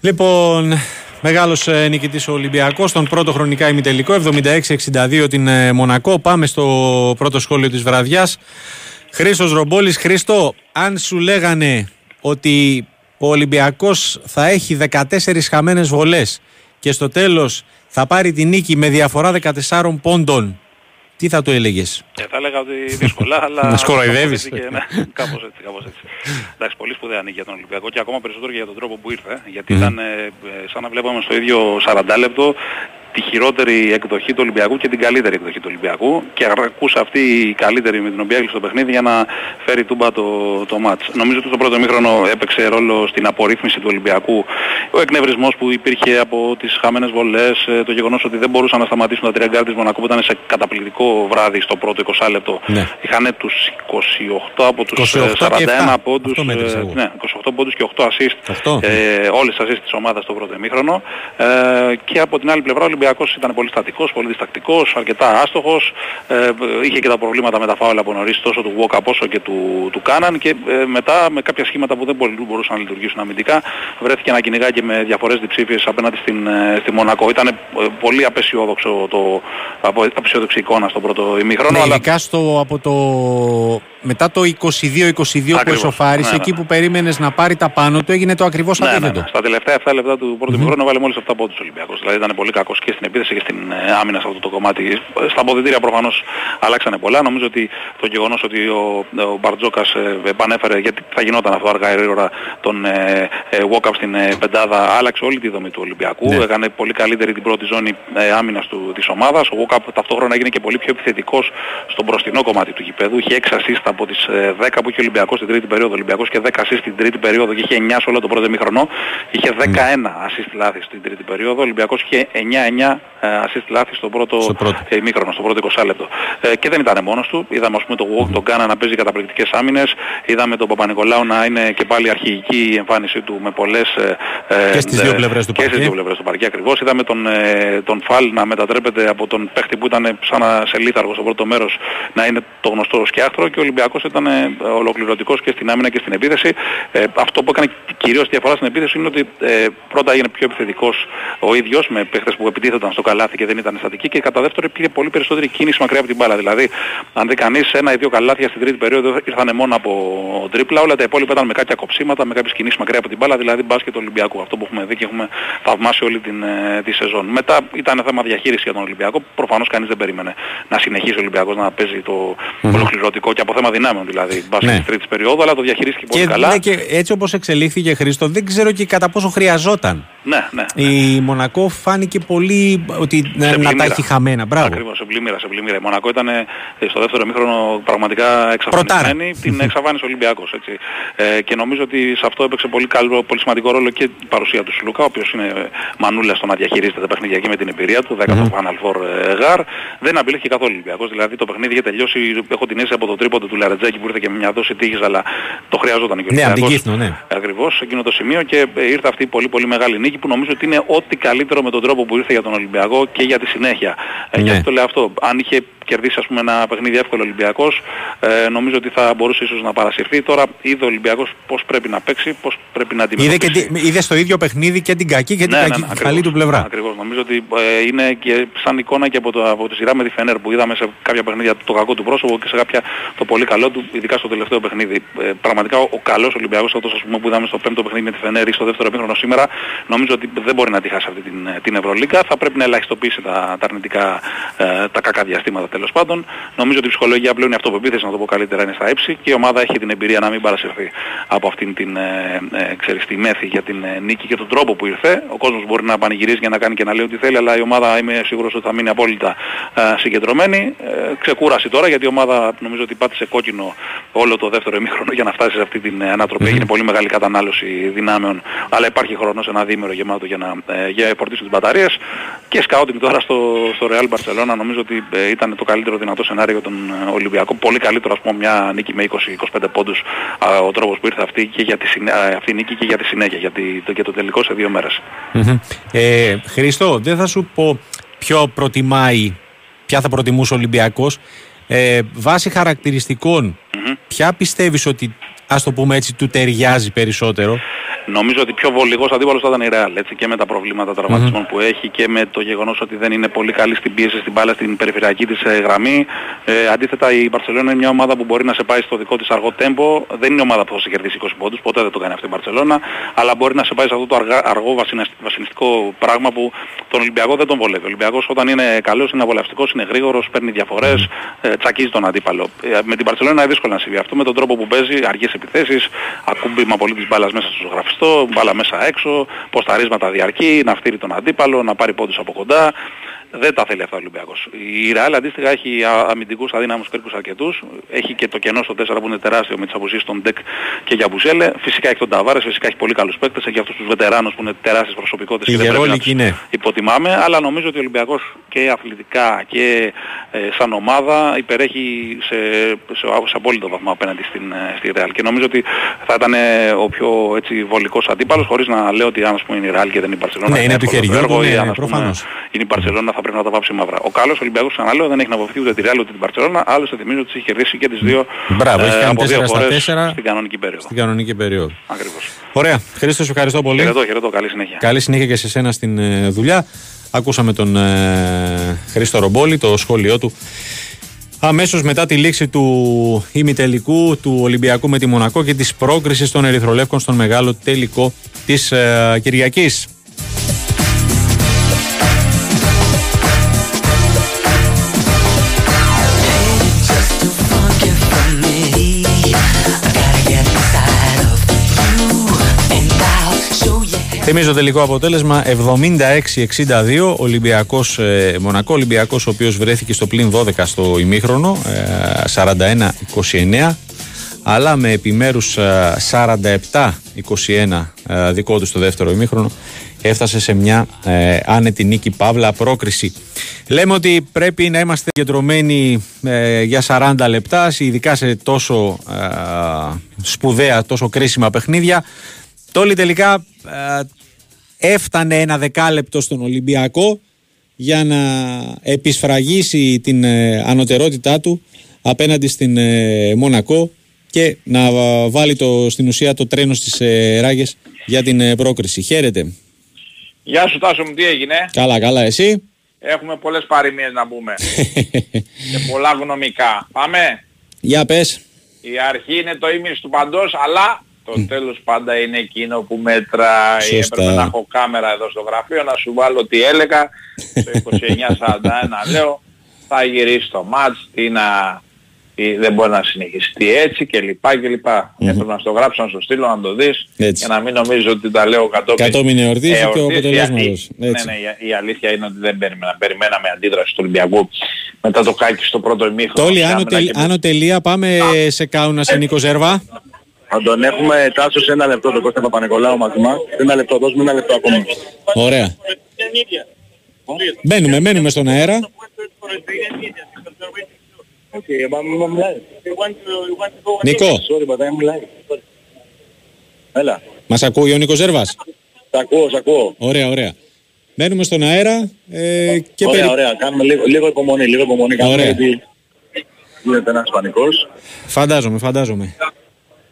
Λοιπόν, μεγάλος ε, νικητής ο Ολυμπιακός, στον πρώτο χρονικά ημιτελικό, 76-62 την ε, Μονακό. Πάμε στο πρώτο σχόλιο της βραδιάς. Χρήστος Ρομπόλης, Χρήστο, αν σου λέγανε ότι ο Ολυμπιακός θα έχει 14 χαμένες βολές και στο τέλος θα πάρει τη νίκη με διαφορά 14 πόντων, τι θα το έλεγες; Ε, θα έλεγα ότι δύσκολα, αλλά... Να σκοροϊδεύει. Ναι, κάπως έτσι, κάπως έτσι. Εντάξει, πολύ σπουδαία νίκη για τον Ολυμπιακό και ακόμα περισσότερο και για τον τρόπο που ήρθε. Γιατί ήταν ε, ε, σαν να βλέπαμε στο ίδιο 40 λεπτό τη χειρότερη εκδοχή του Ολυμπιακού και την καλύτερη εκδοχή του Ολυμπιακού και αρκούσε αυτή η καλύτερη με την οποία έκλεισε το παιχνίδι για να φέρει τούμπα το, το ματς. Νομίζω ότι στο πρώτο ημίχρονο έπαιξε ρόλο στην απορρύθμιση του Ολυμπιακού ο εκνευρισμός που υπήρχε από τις χαμένες βολές, ε, το γεγονός ότι δεν μπορούσαν να σταματήσουν τα τρία γκαρντ της Μονακού που ήταν σε καταπληκτικό βράδυ στο πρώτο 20 λεπτό. Ναι. Είχαν τους 28 από τους 28 41 πόντους, ε, ναι, 28 πόντους και 8 assist, 8. Ε, όλες τις assist της ομάδας στο πρώτο μήχρονο ε, και από την άλλη πλευρά ο Ολυμπιακός ήταν πολύ στατικός, πολύ διστακτικός, αρκετά άστοχος, ε, είχε και τα προβλήματα με τα φάουλα από νωρίς τόσο του Walk όσο και του, του Κάναν και ε, μετά με κάποια σχήματα που δεν μπορούσαν να λειτουργήσουν αμυντικά βρέθηκε να κυνηγά και με διαφορές διψήφιες απέναντι στην, ε, στη Μονακό. Ήταν ε, πολύ απεσιόδοξο το, από, απεσιόδοξη εικόνα στο πρώτο ημίχρονο. Ναι, αλλά... ειδικά στο, από το μετά το 22-22 που εσωφάρισε, ναι, εκεί ναι. που περίμενες να πάρει τα πάνω του, έγινε το ακριβώς ναι, αντίθετο. Ναι, ναι. Στα τελευταία 7 λεπτά του πρώτου mm-hmm. βάλε μόλις 7 πόντους ο Ολυμπιακός. Δηλαδή ήταν πολύ κακός και στην επίθεση και στην ε, άμυνα σε αυτό το κομμάτι. Στα αποδητήρια προφανώς αλλάξανε πολλά. Νομίζω ότι το γεγονός ότι ο, ο Μπαρτζόκας ε, επανέφερε, γιατί θα γινόταν αυτό αργά ή γρήγορα, τον ε, ε, walk-up στην ε, πεντάδα, άλλαξε όλη τη δομή του Ολυμπιακού. Ναι. Έκανε πολύ καλύτερη την πρώτη ζώνη ε, άμυνας της ομάδας. Ο walk-up ταυτόχρονα έγινε και πολύ πιο επιθετικός στον μπροστινό κομμάτι του γηπέδου. Είχε 6 assist από τις 10 ε, που είχε ο Ολυμπιακός στην τρίτη περίοδο. Ο Ολυμπιακός και 10 assist στην τρίτη περίοδο και είχε 9 σε όλο το πρώτο μήχρονο. Είχε 11 ναι. assist λάθη στην τρίτη περίοδο. Ο Ολυμπιακός είχε 9-9 ε, assist λάθη στο πρώτο, στο πρώτο. μήχρονο, στο πρώτο 20 λεπτό. Ε, και δεν ήταν μόνος του. Είδαμε ας πούμε τον Walk, τον Γκάνα να παίζει καταπληκτικές άμυνες. Είδαμε τον Παπα-Νικολάου να είναι και πάλι αρχική η εμφάνισή του με πολλές... Ε, και στις δύο πλευρές του παρκή. Και στις δύο πλευρές του παρκή ακριβώς. Είδαμε τον, ε, τον Φαλ να μετατρέπεται από τον παίχτη που ήταν σαν σε λίθαργο στο πρώτο μέρος να είναι το γνωστό σκιάχτρο και ο Ολυμπιακός ήταν ε, ολοκληρωτικός και στην άμυνα και στην επίθεση. Ε, αυτό που έκανε κυρίως διαφορά στην επίθεση είναι ότι ε, πρώτα έγινε πιο επιθετικός ο ίδιος με παίχτες που επιτίθεταν στο καλάθι και δεν ήταν στατικοί και κατά δεύτερο υπήρχε πολύ περισσότερη κίνηση μακριά από την μπάλα. Δηλαδή αν δει κανείς ένα ή δύο καλάθια στην τρίτη περίοδο ήρθαν μόνο από τρίπλα, όλα τα υπόλοιπα ήταν με κάποια κοψίματα, με κάποιες κινήσεις μακριά από την μπάλα, δηλαδή μπάσκετ Ολυμπιακού. Αυτό που έχουμε δει και έχουμε θαυμάσει όλη την, ε, τη σεζόν. Μετά ήταν θέμα διαχείρισης για τον Ολυμπιακό. Προφανώς κανείς δεν περίμενε να συνεχίσει ο Ολυμπιακός να παίζει το mm-hmm. ολοκληρωτικό και από θέμα δυνάμεων δηλαδή μπάσκετ ναι. τρίτης περίοδου, αλλά το διαχειρίστηκε πολύ και, καλά. Ναι, και έτσι όπως εξελίχθηκε Χρήστο, δεν ξέρω και κατά πόσο χρειαζόταν. Ναι, ναι, ναι. Η Μονακό φάνηκε πολύ ότι να, να τα έχει χαμένα. Μπράβο. Ακριβώς, σε πλημμύρα, σε πλημμύρα. Η Μονακό ήταν ε, στο δεύτερο μήχρονο πραγματικά εξαφανισμένη. την εξαφάνισε ο Ολυμπιακός. Έτσι. Ε, και νομίζω ότι σε αυτό έπαιξε πολύ, καλό, πολύ σημαντικό ρόλο και η παρουσία του Σιλουκά, ο οποίος είναι μανούλα στο να διαχειρίζεται τα παιχνίδια εκεί με την εμπειρία του, 10ο mm-hmm. Final Four ε, γάρ. Δεν απειλήθηκε καθόλου ο Ολυμπιακός. Δηλαδή το παιχνίδι είχε τελειώσει, έχω την αίσθηση από το τρίποντο του Λαρετζάκη που ήρθε και με μια δόση τύχης, αλλά το χρειαζόταν και ο ναι, Ολυμπιακός. Ναι, ναι. Ακριβώς, σε εκείνο το σημείο και ε, ήρθε αυτή η πολύ πολύ μεγάλη νίκη που νομίζω ότι είναι ό,τι καλύτερο με τον τρόπο που ήρθε για τον Ολυμπιακό και για τη συνέχεια. Ε, ναι. γιατί το λέω αυτό. Αν είχε κερδίσει ας πούμε ένα παιχνίδι εύκολο Ολυμπιακός, ε, νομίζω ότι θα μπορούσε ίσως να παρασυρθεί. Τώρα είδε ο Ολυμπιακός πώς πρέπει να παίξει, πώς πρέπει να αντιμετωπίσει. Είδε, και, είδε στο ίδιο παιχνίδι και την κακή και την ναι, κακή, ναι, ναι, καλή του πλευρά. Ακριβώς. Νομίζω ότι ε, είναι και σαν εικόνα και από, το, από τη σειρά με τη Φενέρ που είδαμε σε κάποια παιχνίδια το κακό του πρόσωπο και σε κάποια το πολύ καλό του, ειδικά στο τελευταίο παιχνίδι. Ε, πραγματικά ο, ο καλός Ολυμπιακός αυτός ας πούμε, που είδαμε στο πέμπτο παιχνίδι με τη Φενέρ ή στο δεύτερο επίχρονο σήμερα, νομίζω ότι δεν μπορεί να τη χάσει αυτή την, την Ευρωλίγκα. Θα πρέπει να ελαχιστοποιήσει τα, τα αρνητικά, ε, τα κακά διαστήματα τέλος πάντων. Νομίζω ότι η ψυχολογία πλέον η αυτοπεποίθηση, να το πω καλύτερα, είναι στα ύψη και η ομάδα έχει την εμπειρία να μην παρασυρθεί από αυτήν την ε, ε, ξέρεις, τη μέθη για την ε, νίκη και τον τρόπο που ήρθε. Ο κόσμος μπορεί να πανηγυρίζει και να κάνει και να λέει ό,τι θέλει, αλλά η ομάδα είμαι σίγουρος ότι θα μείνει απόλυτα ε, συγκεντρωμένη. Ε, ξεκούραση τώρα γιατί η ομάδα νομίζω ότι πάτησε κόκκινο όλο το δεύτερο ημίχρονο για να φτάσει σε αυτή την ε, ανατροπή. Mm-hmm. Έγινε πολύ μεγάλη κατανάλωση δυνάμεων, αλλά υπάρχει χρόνος ένα δίμερο γεμάτο για να ε, για φορτίσουν τις μπαταρίες και σκάουτινγκ τώρα στο, στο Real Barcelona νομίζω ότι ε, ήταν το καλύτερο δυνατό σενάριο για τον ε, Ολυμπιακό. Πολύ καλύτερο ας πούμε μια νίκη με 20-25 πόντους α, ο τρόπος που ήρθε αυτή, και για τη, αυτή η νίκη και για τη συνέχεια, για, τη, το, για το τελικό σε δύο μέρες. Mm-hmm. Ε, Χριστό, δεν θα σου πω ποιο προτιμάει, ποια θα προτιμούσε ο Ολυμπιακός. Ε, βάσει χαρακτηριστικών, mm-hmm. ποια πιστεύεις ότι, ας το πούμε έτσι, του ταιριάζει περισσότερο. Νομίζω ότι πιο βολικός αντίπαλος θα ήταν η Real, έτσι, και με τα προβλήματα τραυματισμών που έχει και με το γεγονός ότι δεν είναι πολύ καλή στην πίεση στην μπάλα στην περιφερειακή της ε, γραμμή. Ε, αντίθετα η Barcelona είναι μια ομάδα που μπορεί να σε πάει στο δικό της αργό τέμπο. Δεν είναι ομάδα που θα σε κερδίσει 20 πόντους, ποτέ δεν το κάνει αυτή η Barcelona, αλλά μπορεί να σε πάει σε αυτό το αργά, αργό βασινιστικό πράγμα που τον Ολυμπιακό δεν τον βολεύει. Ο Ολυμπιακός όταν είναι καλός, είναι απολαυστικός, είναι γρήγορος, παίρνει διαφορές, ε, τσακίζει τον αντίπαλο. Ε, με την Barcelona είναι δύσκολο να συμβεί αυτό με τον τρόπο που παίζει, αργές επιθέσεις, ακούμπημα πολύ της μπάλας μέσα στο ζωγραφιστό, μπάλα μέσα έξω, ποσταρίσματα διαρκή, να φτύρει τον αντίπαλο, να πάρει πόντους από κοντά δεν τα θέλει αυτά ο Ολυμπιακός. Η Ρεάλ αντίστοιχα έχει αμυντικούς αδύναμους περίπου αρκετούς. Έχει και το κενό στο 4 που είναι τεράστιο με τις αποσύσεις των Ντεκ και για Μπουζέλε. Φυσικά έχει τον Ταβάρες, φυσικά έχει πολύ καλούς παίκτες. Έχει αυτούς τους βετεράνους που είναι τεράστιες προσωπικότητες και δεν πρέπει να τους ναι. υποτιμάμε. Αλλά νομίζω ότι ο Ολυμπιακός και αθλητικά και ε, σαν ομάδα υπερέχει σε, σε, σε απόλυτο βαθμό απέναντι στην, ε, στη Ρεάλ. Και νομίζω ότι θα ήταν ε, ο πιο έτσι, βολικός αντίπαλος χωρίς να λέω ότι αν πούμε, είναι η Ρεάλ και δεν είναι η Παρσελόνα. Ναι, είναι του χεριού, ναι, προφανώς. Είναι η Παρσελόνα θα πρέπει να τα βάψει μαύρα. Ο καλός Ολυμπιακός ξαναλέω δεν έχει να βοηθεί ούτε τη Ρεάλ ούτε την Παρσελόνα. Άλλωστε θυμίζω ότι έχει κερδίσει και τις δύο Μπράβο, έχει κάνει 4 στα 4 στην κανονική περίοδο. Στην κανονική περίοδο. Ακριβώς. Ωραία. Χρήστο, ευχαριστώ πολύ. Χαιρετώ, χαιρετώ. Καλή συνέχεια. Καλή συνέχεια και σε σένα στην δουλειά. Ακούσαμε τον ε, Χρήστο Ρομπόλη, το σχόλιο του αμέσως μετά τη λήξη του ημιτελικού του Ολυμπιακού με τη Μονακό και της πρόκρισης των Ερυθρολεύκων στον μεγάλο τελικό της ε, Κυριακής. Θυμίζω τελικό αποτέλεσμα 76-62 Ολυμπιακός ε, Μονακό Ολυμπιακός ο οποίος βρέθηκε στο πλήν 12 στο ημίχρονο 41-29 ε, αλλά με επιμέρους 47-21 ε, δικό του στο δεύτερο ημίχρονο έφτασε σε μια ε, άνετη νίκη Παύλα πρόκριση. Λέμε ότι πρέπει να είμαστε κεντρωμένοι για 40 λεπτά, ειδικά σε τόσο σπουδαία, τόσο κρίσιμα παιχνίδια. Τόλοι τελικά έφτανε ένα δεκάλεπτο στον Ολυμπιακό για να επισφραγίσει την ε, ανωτερότητά του απέναντι στην ε, Μονακό και να βάλει το, στην ουσία το τρένο στις ε, ράγες για την πρόκριση. Χαίρετε. Γεια σου Τάσο μου, τι έγινε; Καλά, καλά, εσύ; Έχουμε πολλές παροιμίες να πούμε. και πολλά γνωμικά. Πάμε. Για πες. Η αρχή είναι το ίμιση του παντός, αλλά το τέλος πάντα είναι εκείνο που μετράει. Σωστά. Έπρεπε να έχω κάμερα εδώ στο γραφείο να σου βάλω τι έλεγα. Το 29-41 λέω θα γυρίσει το μάτς, τι να, τι, δεν μπορεί να συνεχιστεί έτσι και λοιπά και λοιπά. Mm-hmm. Έπρεπε να στο γράψω, να στο στείλω, να το δεις έτσι. για να μην νομίζω ότι τα λέω κατόπιν. Κατόπιν εορτής και ο αποτελέσματος. Ναι, ναι, η, η, αλήθεια είναι ότι δεν περιμένα, περιμέναμε αντίδραση του Ολυμπιακού μετά το κάκι στο πρώτο ημίχρονο. Τόλι, άνω, τελεία πάμε σε κάουνα σε Νίκο Ζερβά. Θα τον έχουμε τάσος σε ένα λεπτό τον Κώστα Παπα-Νικολάου μαζί μας. Ένα λεπτό, δώσουμε ένα λεπτό ακόμα. Ωραία. Μπαίνουμε, μένουμε στον αέρα. Νίκο. Έλα. Μας ακούει ο Νίκος Ζέρβας; Σ' ακούω, σ' ακούω. Ωραία, ωραία. Μένουμε στον αέρα ε, και ωραία, περι... ωραία. Κάνουμε λίγο, λίγο υπομονή, λίγο υπομονή. Κάνουμε γιατί γίνεται ένας πανικός. Φαντάζομαι, φαντάζομαι.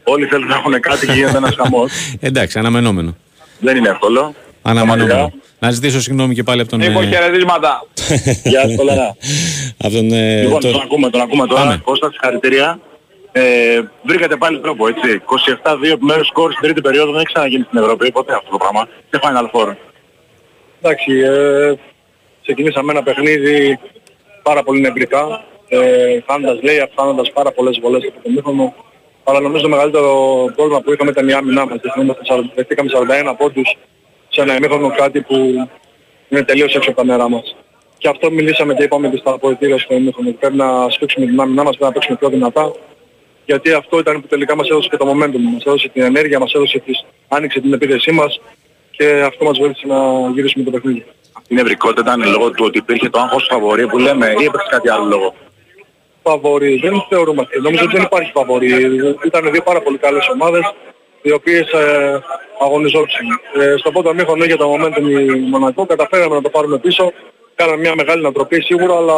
Όλοι θέλουν να έχουν κάτι και γίνεται ένας χαμός. Εντάξει, αναμενόμενο. Δεν είναι εύκολο. Αναμενόμενο. Να ζητήσω συγγνώμη και πάλι από τον... Νίκο, χαιρετίσματα. Γεια σας, πολλά. από τον... Ε, λοιπόν, το... τον ακούμε, τον ακούμε τώρα. Πάμε. Κώστα, συγχαρητήρια. Ε, βρήκατε πάλι τρόπο, έτσι. 27-2 επιμέρους σκορ στην τρίτη περίοδο δεν έχει ξαναγίνει στην Ευρώπη. Ποτέ αυτό το πράγμα. Σε Final Four. Εντάξει, ε, ξεκινήσαμε ένα παιχνίδι πάρα πολύ νευρικά. Ε, χάνοντας λέει, αυξάνοντας πάρα πολλές βολές από το μήχρονο. Αλλά νομίζω το μεγαλύτερο πρόβλημα που είχαμε ήταν η άμυνά μας. Δεχτήκαμε 41 πόντους σε ένα ημίχρονο κάτι που είναι τελείως έξω από τα νερά μας. Και αυτό μιλήσαμε και είπαμε και στα αποδητήρια στο ημίχρονο. Πρέπει να σφίξουμε την άμυνά μας, πρέπει να παίξουμε πιο δυνατά. Γιατί αυτό ήταν που τελικά μας έδωσε και το momentum, μας έδωσε την ενέργεια, μας έδωσε τις, άνοιξε την επίδεσή μας και αυτό μας βοήθησε να γυρίσουμε το παιχνίδι. Η νευρικότητα ήταν λόγω του ότι υπήρχε το άγχος φαβορή που λέμε ή έπαιξε κάτι άλλο λόγο. Φαβορή, δεν θεωρούμε αυτό. Νομίζω ότι δεν υπάρχει φαβορή. Ήταν δύο πάρα πολύ καλές ομάδες οι οποίες ε, αγωνιζόντουσαν. Ε, στο πρώτο μήχρονο για το momentum η Μονακό, καταφέραμε να το πάρουμε πίσω. Κάναμε μια μεγάλη ανατροπή σίγουρα, αλλά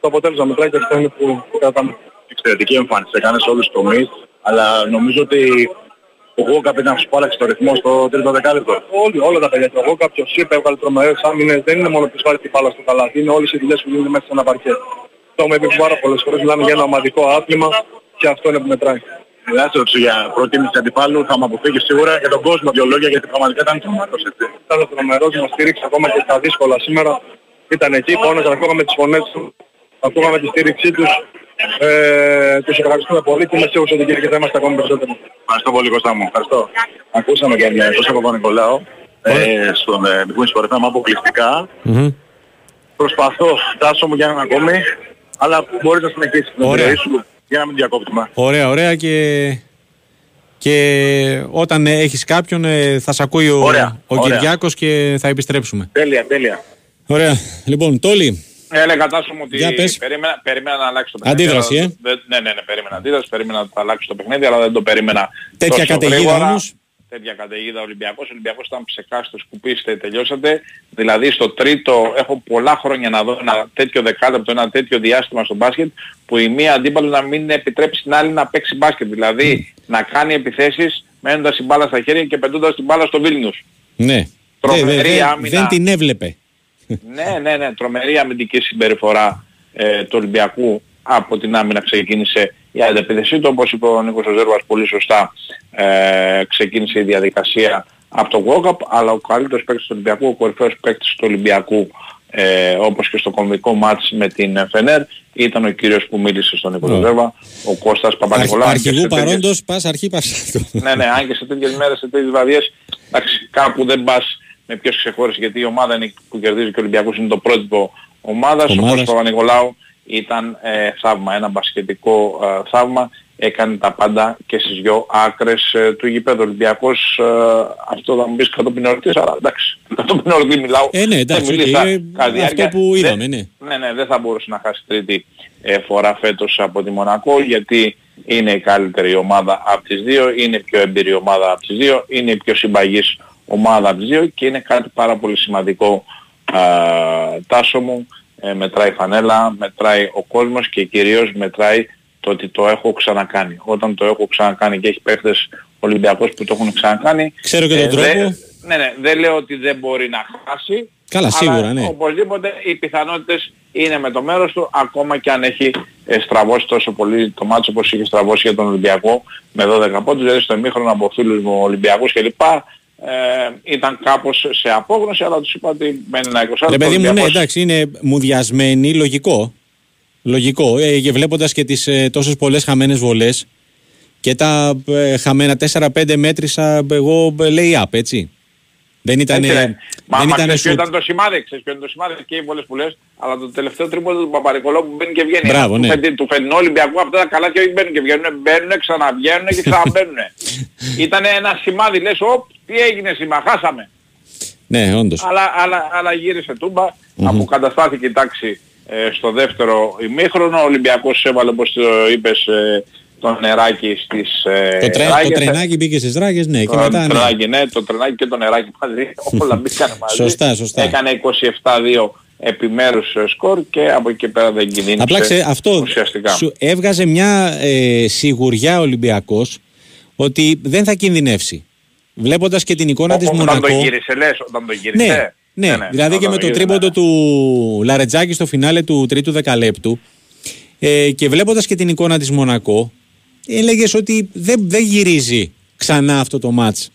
το αποτέλεσμα μετράει και αυτό είναι που κρατάμε. Εξαιρετική εμφάνιση, έκανες σε όλους τους τομείς, αλλά νομίζω ότι ο Το Γόκαπ ήταν που άλλαξε το ρυθμό στο τρίτο δεκάλεπτο. Όλοι, όλα τα παιδιά. Το Γόκαπ και ο Σίπ έβγαλε τρομερές άμυνες. Δεν είναι μόνο που βάλει την μπάλα στο καλάθι. Είναι όλες οι δουλειές που γίνονται μέσα σε ένα παρκέ. Το έχουμε πει πάρα πολλές φορές. Μιλάμε για ένα ομαδικό άθλημα και αυτό είναι που μετράει. Ελάχιστο για προτίμηση αντιπάλου θα μου αποφύγεις σίγουρα για τον κόσμο δύο λόγια γιατί πραγματικά ήταν τρομερός έτσι. Ήταν τρομερός, μας στήριξε ακόμα και στα δύσκολα σήμερα. Ήταν εκεί, πόνος, ακούγαμε τις φωνές του, ακούγαμε τη στήριξή τους. Ε, τους ευχαριστούμε πολύ και είμαι σίγουρος ότι κύριε και θα είμαστε ακόμα περισσότερο. Ευχαριστώ πολύ Κώστα μου. Ευχαριστώ. Ακούσαμε και μια Κώστα Παπα-Νικολάου ε, στον ε, Μπικούνι Σπορεφάμα αποκλειστικά. Μμμ. Προσπαθώ, τάσω μου για έναν ακόμη, αλλά μπορείς να συνεχίσεις την Ωραία. εμπειρία σου για να μην διακόπτουμε. Ωραία, ωραία και, και όταν ε, έχεις κάποιον ε, θα σε ακούει ο, Ωραία, ο ωραία. Κυριάκος και θα επιστρέψουμε. Τέλεια, τέλεια. Ωραία. Λοιπόν, Τόλι, Έλεγα τάσο μου ότι Για πες. περίμενα, περίμενα να αλλάξεις το παιχνίδι. Αντίδραση, αλλά ε. δεν- ναι, ναι, ναι, περίμενα αντίδραση, περίμενα να αλλάξεις το παιχνίδι, αλλά δεν το περίμενα τέτοια τόσο καταιγίδα γρήγορα. όμως. Τέτοια καταιγίδα ο Ολυμπιακός. Ο Ολυμπιακός ήταν ψεκάστος, σκουπίστε, τελειώσατε. Δηλαδή στο τρίτο έχω πολλά χρόνια να δω ένα τέτοιο δεκάλεπτο, ένα τέτοιο διάστημα στο μπάσκετ που η μία αντίπαλο να μην επιτρέπει στην άλλη να παίξει μπάσκετ. Δηλαδή να κάνει επιθέσεις μένοντας την μπάλα στα χέρια και πετώντας την μπάλα στο Βίλνιους. Ναι. Τρομερή Δεν- δεν- άμυνα. δεν την έβλεπε. ναι, ναι, ναι, τρομερή αμυντική συμπεριφορά ε, του Ολυμπιακού από την άμυνα ξεκίνησε η αντεπίθεσή του, όπως είπε ο Νίκος Ζέρβας πολύ σωστά, ε, ξεκίνησε η διαδικασία από το Walkup, αλλά ο καλύτερος παίκτης του Ολυμπιακού, ο κορυφαίος παίκτης του Ολυμπιακού, ε, όπως και στο κομβικό μάτς με την Φενέρ, ήταν ο κύριος που μίλησε στον Νίκο Ναι. Ζέρβα, ο Κώστας Αρχ, Παπα-Νικολάου. και αρχηγού σε τέτοιες- παρόντος, πας αρχή πας αυτό. ναι, ναι, αν και σε τέτοιες μέρες, σε τέτοιες βραδιές, εντάξει, κάπου δεν πας με ποιος ξεχώρισε γιατί η ομάδα είναι που κερδίζει και ο Ολυμπιακός είναι το πρότυπο ομάδας. Ο Ομάδας. Κώστας Παπανικολάου ήταν ε, θαύμα, ένα μπασκετικό ε, θαύμα. Έκανε τα πάντα και στις δυο άκρες ε, του γηπέδου. Ο Ολυμπιακός, ε, αυτό θα μου πεις κατόπιν εορτής, αλλά εντάξει, κατόπιν εορτής μιλάω. Ε, ναι, εντάξει, Δεν μίλησα οκ, κατά αυτό διάρκεια. που Δεν- είδαμε, ναι. ναι, ναι, δεν θα μπορούσε να χάσει τρίτη ε, φορά φέτος από τη Μονακό γιατί είναι η καλύτερη ομάδα από τις δύο, είναι η πιο εμπειρή ομάδα από τις δύο, είναι η πιο συμπαγής ομάδα από τις δύο και είναι κάτι πάρα πολύ σημαντικό α, τάσο μου. Ε, μετράει η φανέλα, μετράει ο κόσμος και κυρίως μετράει το ότι το έχω ξανακάνει. Όταν το έχω ξανακάνει και έχει παίχτες Ολυμπιακός που το έχουν ξανακάνει. Ξέρω και τον ε, τρόπο. δεν- ναι, ναι, δεν λέω ότι δεν μπορεί να χάσει. Καλά, σίγουρα, αλλά ναι. Οπωσδήποτε οι πιθανότητες είναι με το μέρος του, ακόμα και αν έχει ε, στραβώσει τόσο πολύ το μάτσο όπως είχε στραβώσει για τον Ολυμπιακό με 12 πόντους, δηλαδή στο εμίχρονο από φίλους μου Ολυμπιακούς κλπ. Ε, ήταν κάπως σε απόγνωση, αλλά τους είπα ότι μένει ένα 20 Ρε παιδί μου, ναι, εντάξει, είναι μουδιασμένοι, λογικό. Λογικό. Ε, και βλέποντας και τις ε, τόσες πολλές χαμένες βολές και τα ε, χαμένα 4-5 μέτρησα εγώ ε, λέει up, έτσι. Δεν ήταν. Έτσι, ρε. Μα, δεν μα ήταν ξέρεις ποιο σουτ. ήταν το σημάδι, ξέρεις ποιο είναι το σημάδι και οι πολλές που λες, αλλά το τελευταίο τρίποντο του Παπαρικολό που μπαίνει και βγαίνει. Μπράβο, του, ναι. φετινού- του φετινού Ολυμπιακού αυτά τα καλά και όχι μπαίνουν και βγαίνουν, μπαίνουν, ξαναβγαίνουν και ξαναμπαίνουν. ήταν ένα σημάδι, λες, οπ, τι έγινε σήμερα, χάσαμε. Ναι, όντως. αλλά, αλλά, αλλά γύρισε τούμπα, αποκαταστάθηκε η τάξη ε, στο δεύτερο ημίχρονο, ο Ολυμπιακός έβαλε όπως το είπες ε, το νεράκι στις ε, Το, τρε, το ράγες. τρενάκι μπήκε στις ράγες, ναι, και Το μετά. Ναι. τρενάκι, ναι, το τρενάκι και το νεράκι μαζί, όλα μπήκαν μαζί. Σωστά, σωστά. Έκανε 27-2 επιμέρους ε, σκορ και από εκεί και πέρα δεν κινδύνευσε Απλά ξέ, αυτό ουσιαστικά. σου έβγαζε μια ε, σιγουριά ο Ολυμπιακός ότι δεν θα κινδυνεύσει. Βλέποντας και την εικόνα της Όταν Μονακό. το γύρισε λες, όταν το γύρισε; Ναι, ναι, δηλαδή και όταν με το γύρισε, τρίποντο ναι. του Λαρετζάκη στο φινάλε του τρίτου δεκαλέπτου ε, και βλέποντας και την εικόνα της Μονακό έλεγες ότι δεν, δεν γυρίζει ξανά αυτό το μάτς.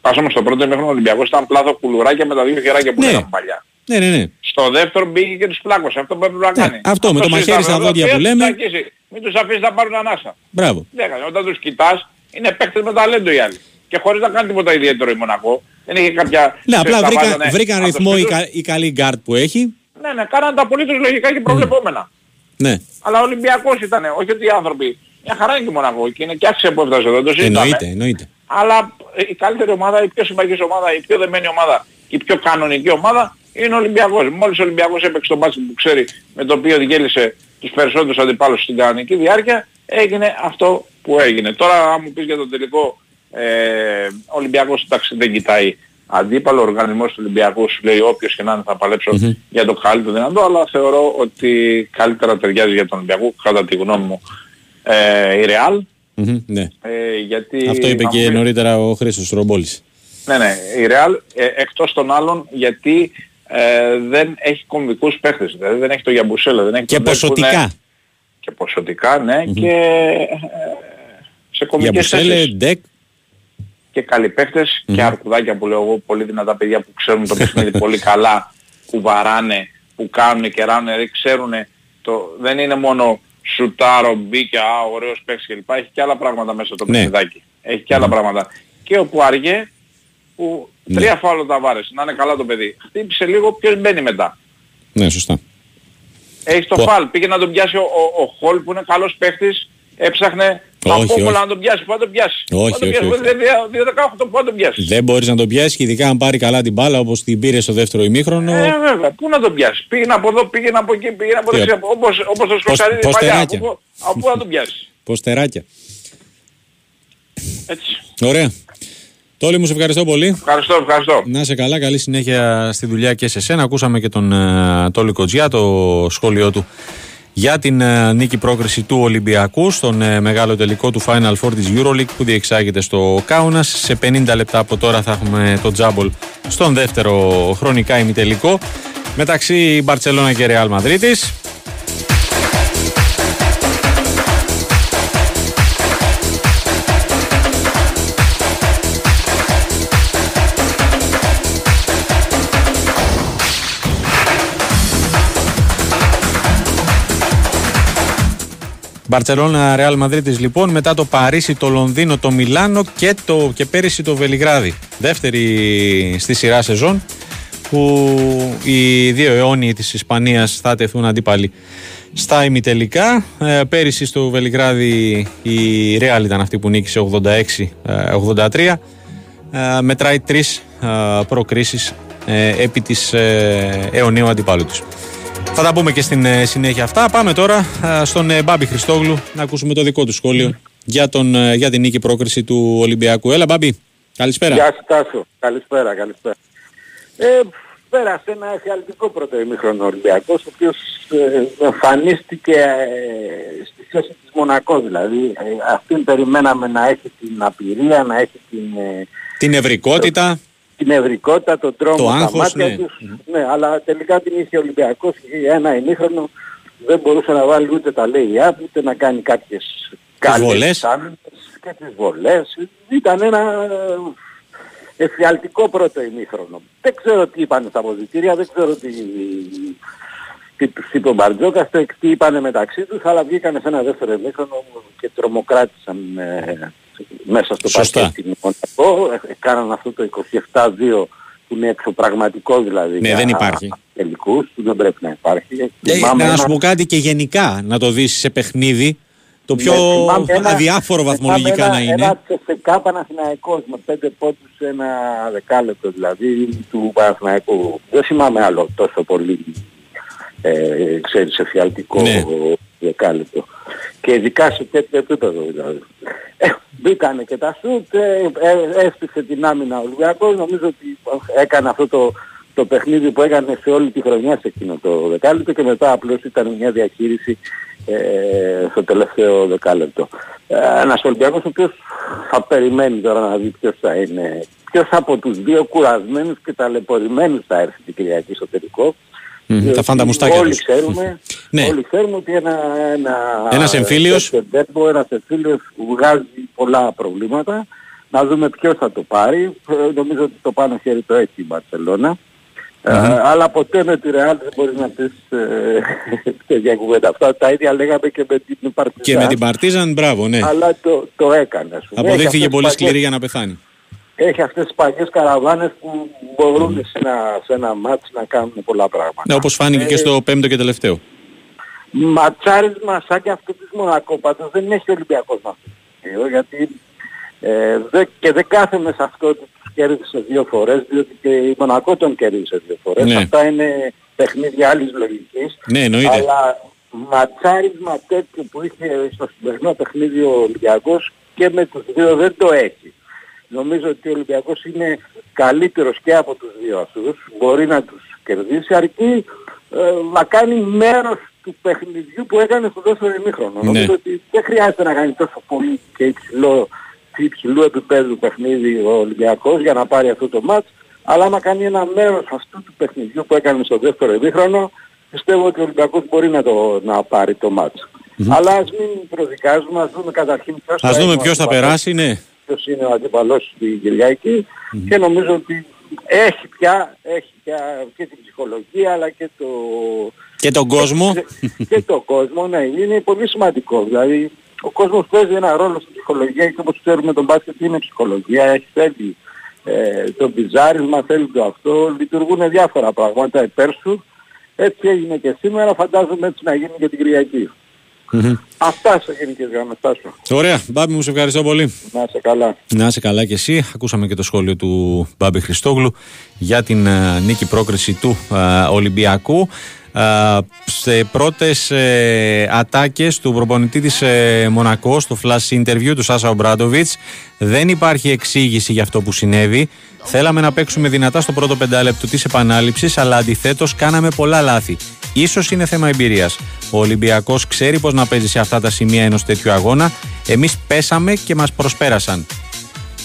Πας όμως στο πρώτο ημίχρονο ο Ολυμπιακός ήταν πλάθο κουλουράκια με τα δύο χεράκια που Ναι. λέγαμε παλιά. Ναι, ναι, ναι. Στο δεύτερο μπήκε και τους πλάκωσε. Αυτό που έπρεπε να Ναι, κάνει. αυτό, με το μαχαίρι συζητάμε στα εδώ. δόντια Τι που θα λέμε. τους αγγίσει. Μην τους αφήσεις να πάρουν ανάσα. Μπράβο. Δεν έκανε. Όταν τους κοιτάς είναι παίκτες με ταλέντο οι άλλοι. Και χωρίς να κάνει τίποτα ιδιαίτερο η Μονακό. Δεν είχε κάποια... Ναι, απλά ξέρεις, τα βρήκαν, βάζανε βρήκαν από το ρυθμό η, σπίτι τους. κα- η καλή γκαρντ που έχει. Ναι, ναι, κάναν τα απολύτως λογικά και προβλεπόμενα. Ναι, Αλλά ο Ολυμπιακός ήταν, όχι ότι οι άνθρωποι. Μια χαρά είναι και η Μονακό και είναι και άξια που έφτασε εδώ, το συζητάμε. εννοείται, εννοείται. Αλλά ε, η καλύτερη ομάδα, η πιο συμπαγής ομάδα, η πιο δεμένη ομάδα, η πιο κανονική ομάδα είναι ο Ολυμπιακός. Μόλις ο Ολυμπιακός έπαιξε το μπάσκετ που ξέρει με το οποίο διέλυσε τους περισσότερους αντιπάλους στην κανονική διάρκεια, έγινε αυτό που έγινε. Τώρα αν μου πεις για το τελικό, ε, ο Ολυμπιακός εντάξει, δεν κοιτάει αντίπαλο, ο οργανισμός του Ολυμπιακού σου λέει όποιος και να είναι θα παλεψω για το καλύτερο δυνατό, αλλά θεωρώ ότι καλύτερα ταιριάζει για τον Ολυμπιακό, κατά τη γνώμη μου, ε, η Real Μμμ, ναι. Ε, γιατί Αυτό είπε θα μου και πει- νωρίτερα ο Χρήστος Ρομπόλης. Ναι, ναι, η Real ε, εκτός των άλλων γιατί ε, δεν έχει κομβικούς παίχτες. Δηλαδή δεν έχει το Γιαμπουσέλα, δεν έχει Και τον Ντεκ που είναι- ποσοτικά. Και ποσοτικά, ναι, και ε, σε Για κομβικές Μπουσέλε, θέσεις. Ντεκ. Και καλοί παίχτες και αρκουδάκια που λέω εγώ, πολύ δυνατά παιδιά που ξέρουν το παιχνίδι πολύ καλά, που βαράνε, που κάνουν και ράνουν, δηλαδή ξέρουν το, δεν είναι μόνο σουτάρο, μπήκε, α, ωραίος παίκτης κλπ. Έχει και άλλα πράγματα μέσα το Ναι. παιχνιδάκι. Έχει και άλλα πράγματα. Και ο Πουαριέ που Ναι. τρία φάουλα τα βάρες, να είναι καλά το παιδί. Χτύπησε λίγο, ποιος μπαίνει μετά. Ναι, σωστά. Έχει το Πο- φάλ. Πήγε να τον πιάσει ο, ο, ο Χολ που είναι καλός παίχτης. Έψαχνε Όχι, από όχι. να τον πιάσει. Πού να τον πιάσει. Όχι, Πού να τον όχι, πιάσει. όχι. Δεν- δεν- δεν- 18 πού να τον πιάσει. Δεν μπορείς να τον πιάσεις και ειδικά αν πάρει καλά την μπάλα όπως την πήρε στο δεύτερο ημίχρονο. Ε, βέβαια. Πού να τον πιάσει. Πήγαινε από εδώ, πήγαινε από εκεί, πήγαινε από Τι, δεξιά. Όπως, όπως το Σκοτσαρίδη παλιά. ποστεράκια. Από, πού- από πού να τον πιάσει. Ποστεράκια. Έτσι. Ωραία. Τόλι μου σε ευχαριστώ πολύ. Ευχαριστώ, ευχαριστώ. Να είσαι καλά, καλή συνέχεια στη δουλειά και σε σένα. Ακούσαμε και τον uh, Τόλι Κοτζιά, το σχόλιο του για την ε, νίκη πρόκριση του Ολυμπιακού στον ε, μεγάλο τελικό του Final Four της EuroLeague που διεξάγεται στο Κάουνας. Σε 50 λεπτά από τώρα θα έχουμε το τζάμπολ στον δεύτερο χρονικά ημιτελικό μεταξύ Μπαρτσελώνα και Ρεάλ Μαδρίτης. Μπαρτσελώνα, Ρεάλ Μαδρίτης λοιπόν, μετά το Παρίσι, το Λονδίνο, το Μιλάνο και, το, και πέρυσι το Βελιγράδι. Δεύτερη στη σειρά σεζόν που οι δύο αιώνιοι της Ισπανίας θα τεθούν αντίπαλοι στα ημιτελικά. Ε, πέρυσι στο Βελιγράδι η Ρεάλ ήταν αυτή που νίκησε 86-83. Ε, μετράει τρεις ε, προκρίσεις ε, επί της ε, αιωνίου αντιπάλου τους. Θα τα πούμε και στην ε, συνέχεια αυτά. Πάμε τώρα ε, στον ε, Μπάμπη Χριστόγλου να ακούσουμε το δικό του σχόλιο για, τον, ε, για την νίκη πρόκριση του Ολυμπιακού. Έλα Μπάμπη, καλησπέρα. Γεια σου Τάσο. Καλησπέρα, καλησπέρα. Ε, πέρασε ένα εφιαλτικό πρώτο ημίχρονο Ολυμπιακός, ο οποίος ε, εμφανίστηκε ε, στη θέση της Μονακός δηλαδή. Ε, αυτήν περιμέναμε να έχει την απειρία, να έχει την, ε, Την ευρικότητα. Την ευρικότητα, τον τρόμο Το στα άγχος, μάτια ναι. τους. Ναι, αλλά τελικά την είχε ο Ολυμπιακός για ένα ημίχρονο δεν μπορούσε να βάλει ούτε τα λέει ούτε να κάνει κάποιες βολές. καλές άμυνες και τις βολές. Ήταν ένα ε, εφιαλτικό πρώτο ημίχρονο. Δεν ξέρω τι είπαν στα αποδητήρια, δεν ξέρω τι, τι τους είπε ο Μπαρτζόκας, το τι είπανε μεταξύ τους, αλλά βγήκανε σε ένα δεύτερο ημίχρονο και τρομοκράτησαν ε, μέσα στο Σωστά. παρκέ την Μονακό, ε, κάναν αυτό το 27-2 που είναι εξωπραγματικό δηλαδή Ναι, για δεν υπάρχει. τελικούς, που δεν πρέπει να υπάρχει. Ε, Θυμάμαι να ένα- σου πω κάτι και γενικά να το δεις σε παιχνίδι το πιο ναι, θυμάμαι ένα- αδιάφορο βαθμολογικά θυμάμαι να ένα, είναι. Ένα τσεφεκά Παναθηναϊκός με πέντε πόντους σε ένα δεκάλεπτο δηλαδή του Παναθηναϊκού. Δεν θυμάμαι άλλο τόσο πολύ ε, ξέρεις εφιαλτικό Ναι. δεκάλεπτο. Και ειδικά σε τέτοιο επίπεδο δηλαδή. Ε, μπήκανε και τα σουτ, ε, ε, έστησε την άμυνα ο Ολυμπιακός. Νομίζω ότι έκανε αυτό το, το παιχνίδι που έκανε σε όλη τη χρονιά σε εκείνο το δεκάλεπτο και μετά απλώς ήταν μια διαχείριση ε, στο τελευταίο δεκάλεπτο. Ε, ένας Ολυμπιακός ο οποίος θα περιμένει τώρα να δει ποιος θα είναι, ποιος από τους δύο κουρασμένους και ταλαιπωρημένους θα έρθει την Κυριακή στο τελικό. Μμμ, τα Διότι φανταμουστάκια όλοι τους. Ξέρουμε, Ναι. Όλοι ξέρουμε ότι ένα, ένα, Ένας εμφύλιος. τέτοιο τέρμπο, ένας εμφύλιος βγάζει πολλά προβλήματα. Να δούμε ποιος θα το πάρει. Ε, νομίζω ότι το πάνω χέρι το έχει η μπαρσελονα Ε, αλλά ποτέ με τη Real δεν μπορείς να πεις ε, τέτοια κουβέντα. Αυτά τα ίδια λέγαμε και με την Παρτιζάν. Και με την Παρτίζαν, μπράβο, ναι. Αλλά το, το έκανε. ας πούμε. Έχει Αποδείχθηκε αυτές πολύ τις σκληρή παλιές- για να πεθάνει. Έχει αυτές τις παλιές καραβάνες που μπορούν σε ένα, σε ένα μάτς να κάνουν πολλά πράγματα. Ναι, όπως φάνηκε και στο πέμπτο και τελευταίο. ματσάρισμα σαν και αυτό της Μονακό πάντως δεν έχει ο Ολυμπιακός με αυτό το στοιχείο, γιατί ε, δε, και δεν κάθομαι σε αυτό ότι τους κέρδισε δύο φορές διότι και η Μονακό τον κέρδισε δύο φορές. Ναι. Αυτά είναι παιχνίδια άλλης λογικής. Ναι, εννοείται. Αλλά ματσάρισμα τέτοιο που είχε στο σημερινό παιχνίδι ο Ολυμπιακός και με τους δύο δεν το έχει. Νομίζω ότι ο Ολυμπιακός είναι καλύτερος και από τους δύο αυτούς. Μπορεί να τους κερδίσει αρκεί ε, να κάνει μέρος του παιχνιδιού που έκανε στο δεύτερο ημίχρονο. Ναι. Νομίζω ότι δεν χρειάζεται να κάνει τόσο πολύ και υψηλό, υψηλού επίπεδου παιχνίδι ο Ολυμπιακός για να πάρει αυτό το μάτς, αλλά άμα κάνει ένα μέρος αυτού του παιχνιδιού που έκανε στο δεύτερο ημίχρονο, πιστεύω ότι ο Ολυμπιακός μπορεί να, το, να πάρει το μάτς. Αλλά ας μην προδικάζουμε, ας δούμε καταρχήν ποιος Ας θα δούμε είναι ο ποιος θα αντίπαλος περάσει, ναι. Ποιος είναι ο αντίπαλός στην κυριακη και νομίζω ότι έχει πια, έχει πια και την ψυχολογία αλλά και το... Και τον κόσμο. και το κόσμο, ναι, είναι πολύ σημαντικό. Δηλαδή ο κόσμος παίζει ένα ρόλο στην ψυχολογία και όπως ξέρουμε τον μπάσκετ είναι ψυχολογία, έχει θέλει ε, το μπιζάρισμα, θέλει το αυτό, λειτουργούν διάφορα πράγματα υπέρ σου. Έτσι έγινε και σήμερα, φαντάζομαι έτσι να γίνει και την Κυριακή. Μμμ. Αυτά σε γενικές γραμμές, Τάσο. Ωραία. Μπάμπη μου, σε ευχαριστώ πολύ. Να είσαι καλά. Να είσαι καλά και εσύ. Ακούσαμε και το σχόλιο του Μπάμπη Χριστόγλου για την ε, νίκη πρόκριση του ε, Ολυμπιακού. Ε, σε πρώτες ε, ατάκες του προπονητή της ε, Μονακό στο flash interview του Σάσα Ομπράντοβιτς δεν υπάρχει εξήγηση για αυτό που συνέβη. Θέλαμε να παίξουμε δυνατά στο πρώτο πεντάλεπτο της επανάληψης αλλά αντιθέτως κάναμε πολλά λάθη. Ίσως είναι θέμα εμπειρίας. Ο Ολυμπιακός ξέρει πως να παίζει σε αυτά τα σημεία ενός τέτοιου αγώνα. Εμείς πέσαμε και μας προσπέρασαν.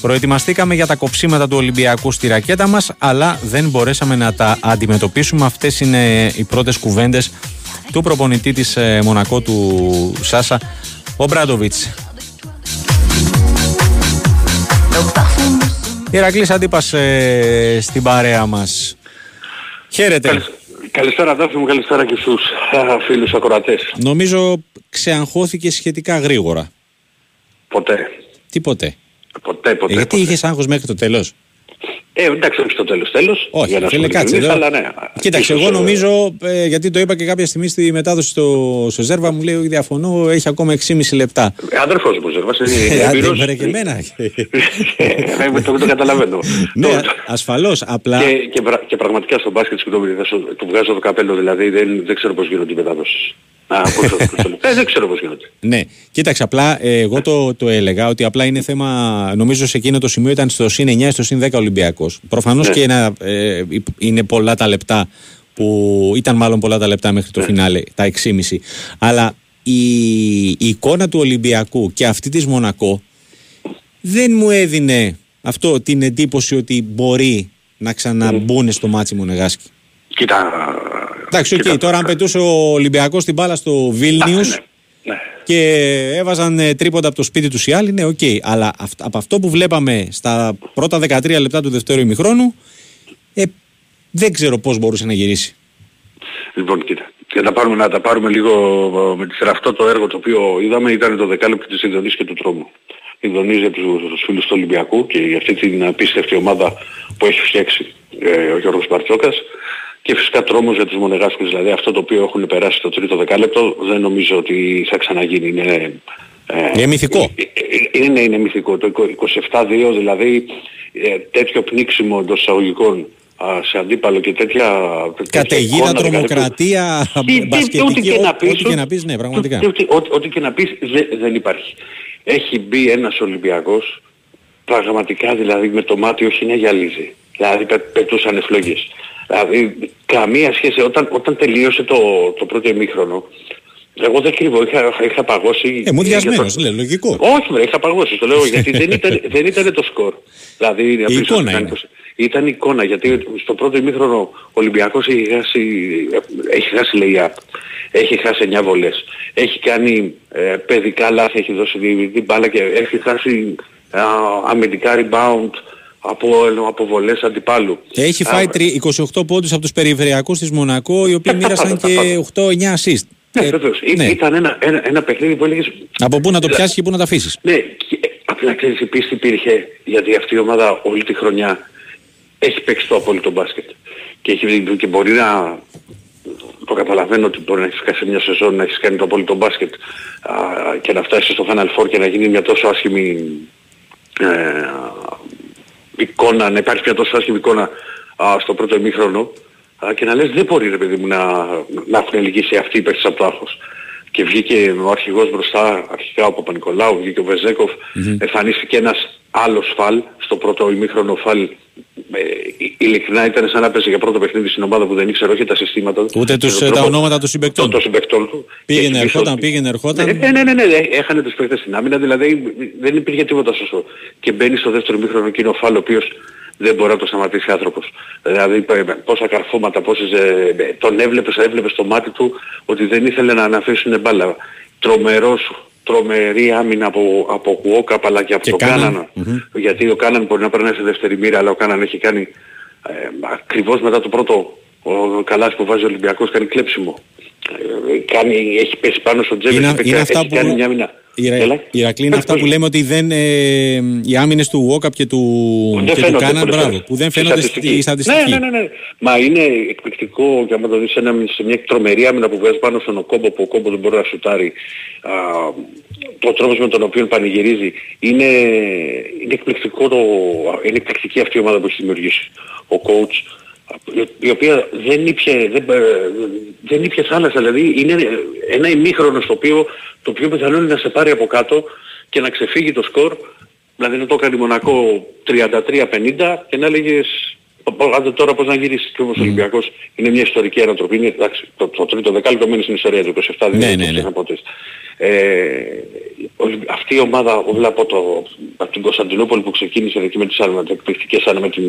Προετοιμαστήκαμε για τα κοψίματα του Ολυμπιακού στη ρακέτα μας, αλλά δεν μπορέσαμε να τα αντιμετωπίσουμε. Αυτές είναι οι πρώτες κουβέντες του προπονητή της ε, Μονακό του Σάσα, ο Μπράντοβιτς. Ηρακλής Αντίπας ε, στην παρέα μας. Χαίρετε. Καλησ- Καλησπέρα Τάφη μου, καλησπέρα και στους α, φίλους ακροατές. Νομίζω ξεαγχώθηκε σχετικά γρήγορα. Ποτέ. Τι ποτέ; Ποτέ, ποτέ. Ε, γιατί ποτέ. είχες άγχος μέχρι το τέλος; Ε, εντάξει, όχι στο τέλος τέλος. Όχι, για να φίλε, σου κάτσε ειλικρινής, εδώ. Αλλά ναι. Κοίταξε, ίσως, εγώ ε, νομίζω, ε, γιατί το είπα και κάποια στιγμή στη μετάδοση στο, στο Ζέρβα, μου λέει ότι διαφωνώ, έχει ακόμα 6,5 λεπτά. ε, Αδερφός μου, Ζερβάς, είναι Ε, άντε, έμπειρος. βρε και εμένα. Ε, το, το καταλαβαίνω. ναι, Το- το- ασφαλώς, απλά... και, και, πρα- και πραγματικά στο μπάσκετ, συγγνώμη, δεν σου- του βγάζω το καπέλο, δηλαδή δεν, δεν ξέρω πώς γίνονται οι μετάδοσεις. Α, πώς το- πώς το- ε, δεν ξέρω πώς γίνονται. Ναι, κοίταξε, απλά ε, εγώ το, το έλεγα ότι απλά είναι θέμα. Νομίζω σε εκείνο το σημείο ήταν στο συν 9 στο συν 10 Ολυμπιακός. Προφανώς Ναι. και ένα, ε, είναι πολλά τα λεπτά που ήταν μάλλον πολλά τα λεπτά μέχρι το φινάλε, τα 6,5. Αλλά η, η εικόνα του Ολυμπιακού και αυτή της Μονακό δεν μου έδινε αυτό την εντύπωση ότι μπορεί να ξαναμπούν στο ματς οι Μονεγάσκοι. Κοίτα... Εντάξει, οκ, κοίτα, τώρα αν πετούσε ο Ολυμπιακός την μπάλα στο Βίλνιους ναι, ναι. Και έβαζαν ε, τρίποτα από το σπίτι τους οι άλλοι, ναι, οκ. Αλλά αυ- από αυτό που βλέπαμε στα πρώτα 13 λεπτά του δευτέρου ημιχρόνου, ε, δεν ξέρω πώς μπορούσε να γυρίσει. Λοιπόν, κοίτα. Και να τα πάρουμε, να τα πάρουμε λίγο ε, με τη σειρά. Αυτό το έργο το οποίο είδαμε ήταν το δεκάλεπτο της Ινδονής και του τρόμου. Η Ινδονής για τους, τους φίλους του Ολυμπιακού και για αυτή την απίστευτη ομάδα που έχει φτιάξει ε, ο Γιώργος Μπαρτσόκας και φυσικά τρόμος για τους Μονεγάσκους. Δηλαδή αυτό το οποίο έχουν περάσει το τρίτο δεκάλεπτο δεν νομίζω ότι θα ξαναγίνει. Είναι, ε, Είναι μυθικό. ε, ε, Είναι, είναι μυθικό. Το 27-2 δηλαδή ε, τέτοιο πνίξιμο εντός εισαγωγικών α, σε αντίπαλο και τέτοια... τέτοια Καταιγίδα, εικόνα δεκαλέπτου. τρομοκρατία, Τι- τι- μπασκετική, ό,τι και να ό- πεις, ό,τι και να πεις, ναι, πραγματικά. ό,τι- ό,τι- Ό,τι και να πεις δε- δεν υπάρχει. Έχει μπει ένας Ολυμπιακός πραγματικά δηλαδή με το μάτι όχι να γυαλίζει. Δηλαδή πε, πετούσαν φλόγες. Δηλαδή καμία σχέση. Όταν, όταν τελείωσε το, το πρώτο ημίχρονο εγώ δεν κρύβω, είχα, είχα παγώσει... Ε, μου για διασμένος, το- λέει, λογικό. όχι, βρε, είχα παγώσει, το λέω, γιατί δεν ήταν, δεν ήταν το σκορ. Δηλαδή, η εικόνα είναι. Ήταν εικόνα, γιατί στο πρώτο ημίχρονο ο Ολυμπιακός έχει χάσει, έχει χάσει lay-up, έχει χάσει 9 βολές, έχει κάνει ε, παιδικά λάθη, έχει δώσει την, την μπάλα και έχει χάσει α, αμυντικά rebound από, από βολές αντιπάλου. Έχει Α, φάει τρι- 28 πόντους από τους περιφερειακούς της Μονακό, οι οποίοι Ε, τα μοίρασαν πάντα, τα και 8-9 assist. Ναι, Ε, βεβαίως. Ή- ναι. Ήταν ένα, ένα, ένα παιχνίδι που έλεγες Από πού να το πιάσεις και πού να τα αφήσεις. Ναι, και, ε, απ' να ξέρεις η πίστη υπήρχε γιατί αυτή η ομάδα όλη τη χρονιά έχει παίξει το απόλυτο μπάσκετ και, έχει, και μπορεί να το καταλαβαίνω ότι μπορεί να έχεις κάνει σε μια σεζόν να έχεις κάνει το απόλυτο μπάσκετ α, και να φτάσεις στο Final Four και να γίνει μια τόσο άσχημη ε, εικόνα, να υπάρχει μια τόσο άσχημη εικόνα α, στο πρώτο ημίχρονο α, και να λες δεν μπορεί ρε παιδί μου να, να έχουν λυγίσει αυτοί οι παίκτες από το άγχος. Και βγήκε ο αρχηγός μπροστά, αρχικά ο Παπα-Νικολάου, βγήκε ο βεζεκοφ εμφανίστηκε ένας άλλος φαλ, στο πρώτο ημίχρονο φαλ, ε, ειλικρινά ήταν σαν να πέσει για πρώτο παιχνίδι στην ομάδα που δεν ήξερε όχι τα συστήματα. Ούτε τους, και τον τα τρόπο- ονόματα των συμπεκτών. των συμπεκτών του. Πήγαινε, Και ερχόταν, ότι- πήγαινε, ερχόταν. Ναι, ναι, ναι, ναι, ναι. Έχανε τους παίκτες στην άμυνα, δηλαδή δεν υπήρχε τίποτα σωστό. Και μπαίνει στο δεύτερο μήχρονο εκείνο ο Φάλ, ο οποίος δεν μπορεί να το σταματήσει άνθρωπος. Δηλαδή π- π- πόσα καρφώματα, πόσες, ε, ε, τον έβλεπες, έβλεπες στο μάτι του ότι δεν ήθελε να αναφέσουν μπάλα. Τρομερός, τρομερή άμυνα από, από Κουόκαπ αλλά και από Και τον Κάναν. Κάνανα. Γιατί ο Κάναν μπορεί να περνάει σε δεύτερη μοίρα, αλλά ο Κάναν έχει κάνει ε, ακριβώς μετά το πρώτο ο Καλάς που βάζει ο Ολυμπιακός κάνει κλέψιμο. Ε, κάνει, έχει πέσει πάνω στο τζέμι, Είναι, έχει, είναι έχει αυτά που. κάνει μια μήνα. Η, Ρα- Έλα. η Ηρακλή είναι αυτά που λέμε ότι δεν, ε, οι άμυνες του Walkup και του, Δεν και του φαίνονται Κάναν, πολλές μπράβο, φορές. που δεν Στη φαίνονται στατιστική. στη στατιστική. Ναι, ναι, ναι, ναι. Μα είναι εκπληκτικό και άμα το δεις ένα, σε μια τρομερή άμυνα που βγάζει πάνω στον Οκόμπο που ο Κόμπο δεν μπορεί να σουτάρει α, το τρόπος με τον οποίο πανηγυρίζει είναι, είναι εκπληκτικό το, είναι εκπληκτική αυτή η ομάδα που έχει δημιουργήσει ο coach η οποία δεν ήπια, δεν, ε, δεν ήπια θάλασσα, δηλαδή είναι ένα ημίχρονο στο οποίο το πιο πιθανό είναι να σε πάρει από κάτω και να ξεφύγει το σκορ Δηλαδή να το έκανε Μονακό 33-50 και να έλεγες άντε τώρα πώς να γυρίσεις και όμως ο Ολυμπιακός είναι μια ιστορική ανατροπή. Είναι, εντάξει, το, το τρίτο δεκάλεπτο μένει στην ιστορία του 27 Ναι, δεν ναι, το ναι. ξέχνα ποτέ. Ε, ο- αυτή η ομάδα όλα από, το, από την Κωνσταντινούπολη που ξεκίνησε εκεί με τις ανα- εκπληκτικές ανα- με την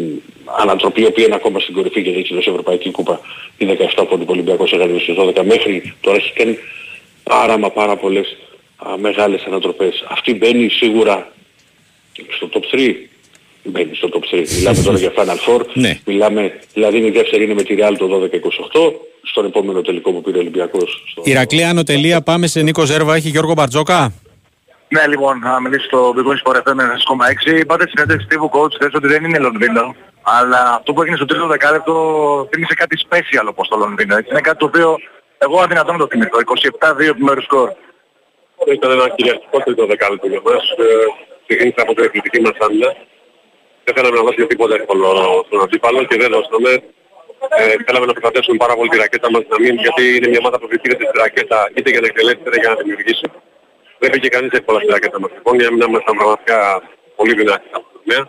ανατροπή η οποία είναι ακόμα στην κορυφή και έχει δώσει Ευρωπαϊκή Κούπα η 17 που ο Ολυμπιακός έκανε στις 12 μέχρι τώρα έχει κάνει πάρα μα πάρα πολλές α, μεγάλες ανατροπές. Αυτή μπαίνει σίγουρα στο top 3. Μπαίνει στο top 3. Μιλάμε τώρα για Final Four. Ναι. Μιλάμε, δηλαδή η δεύτερη είναι με τη Real το 12-28. Στον επόμενο τελικό που πήρε ο Ολυμπιακός. Στο... Ηρακλή Άνω τελεία, πάμε σε Νίκο Ζέρβα, έχει Γιώργο Μπαρτζόκα. Ναι, λοιπόν, να μιλήσω στο Big Wings Sport FM 1,6. Είπατε στην συνέντευξη τύπου coach θες ότι δεν είναι Λονδίνο. Αλλά αυτό που έγινε στο τρίτο δεκάλεπτο θύμισε κάτι special όπως το Λονδίνο. Έτσι. Είναι κάτι το οποίο εγώ αδυνατό να το θυμηθώ. 27-2 επιμέρους σκορ. Ήταν ένα κυριαρχικό τρίτο δεκάλεπτο για μας. Ε, Ξεκίνησε από την εκπληκτική μας άμυνα. Δεν θέλαμε να δώσουμε τίποτα εύκολο στον αντίπαλο και δεν δώσαμε. Ε, θέλαμε να προστατεύσουμε πάρα πολύ τη ρακέτα μας να μην, γιατί είναι μια ομάδα που επιτήρησε τη ρακέτα είτε για να εκτελέσει είτε για να δημιουργήσει. Δεν πήγε κανείς εύκολα στη ρακέτα μας. Λοιπόν, η άμυνα μας ήταν πραγματικά πολύ δυνατή σε αυτό το τομέα.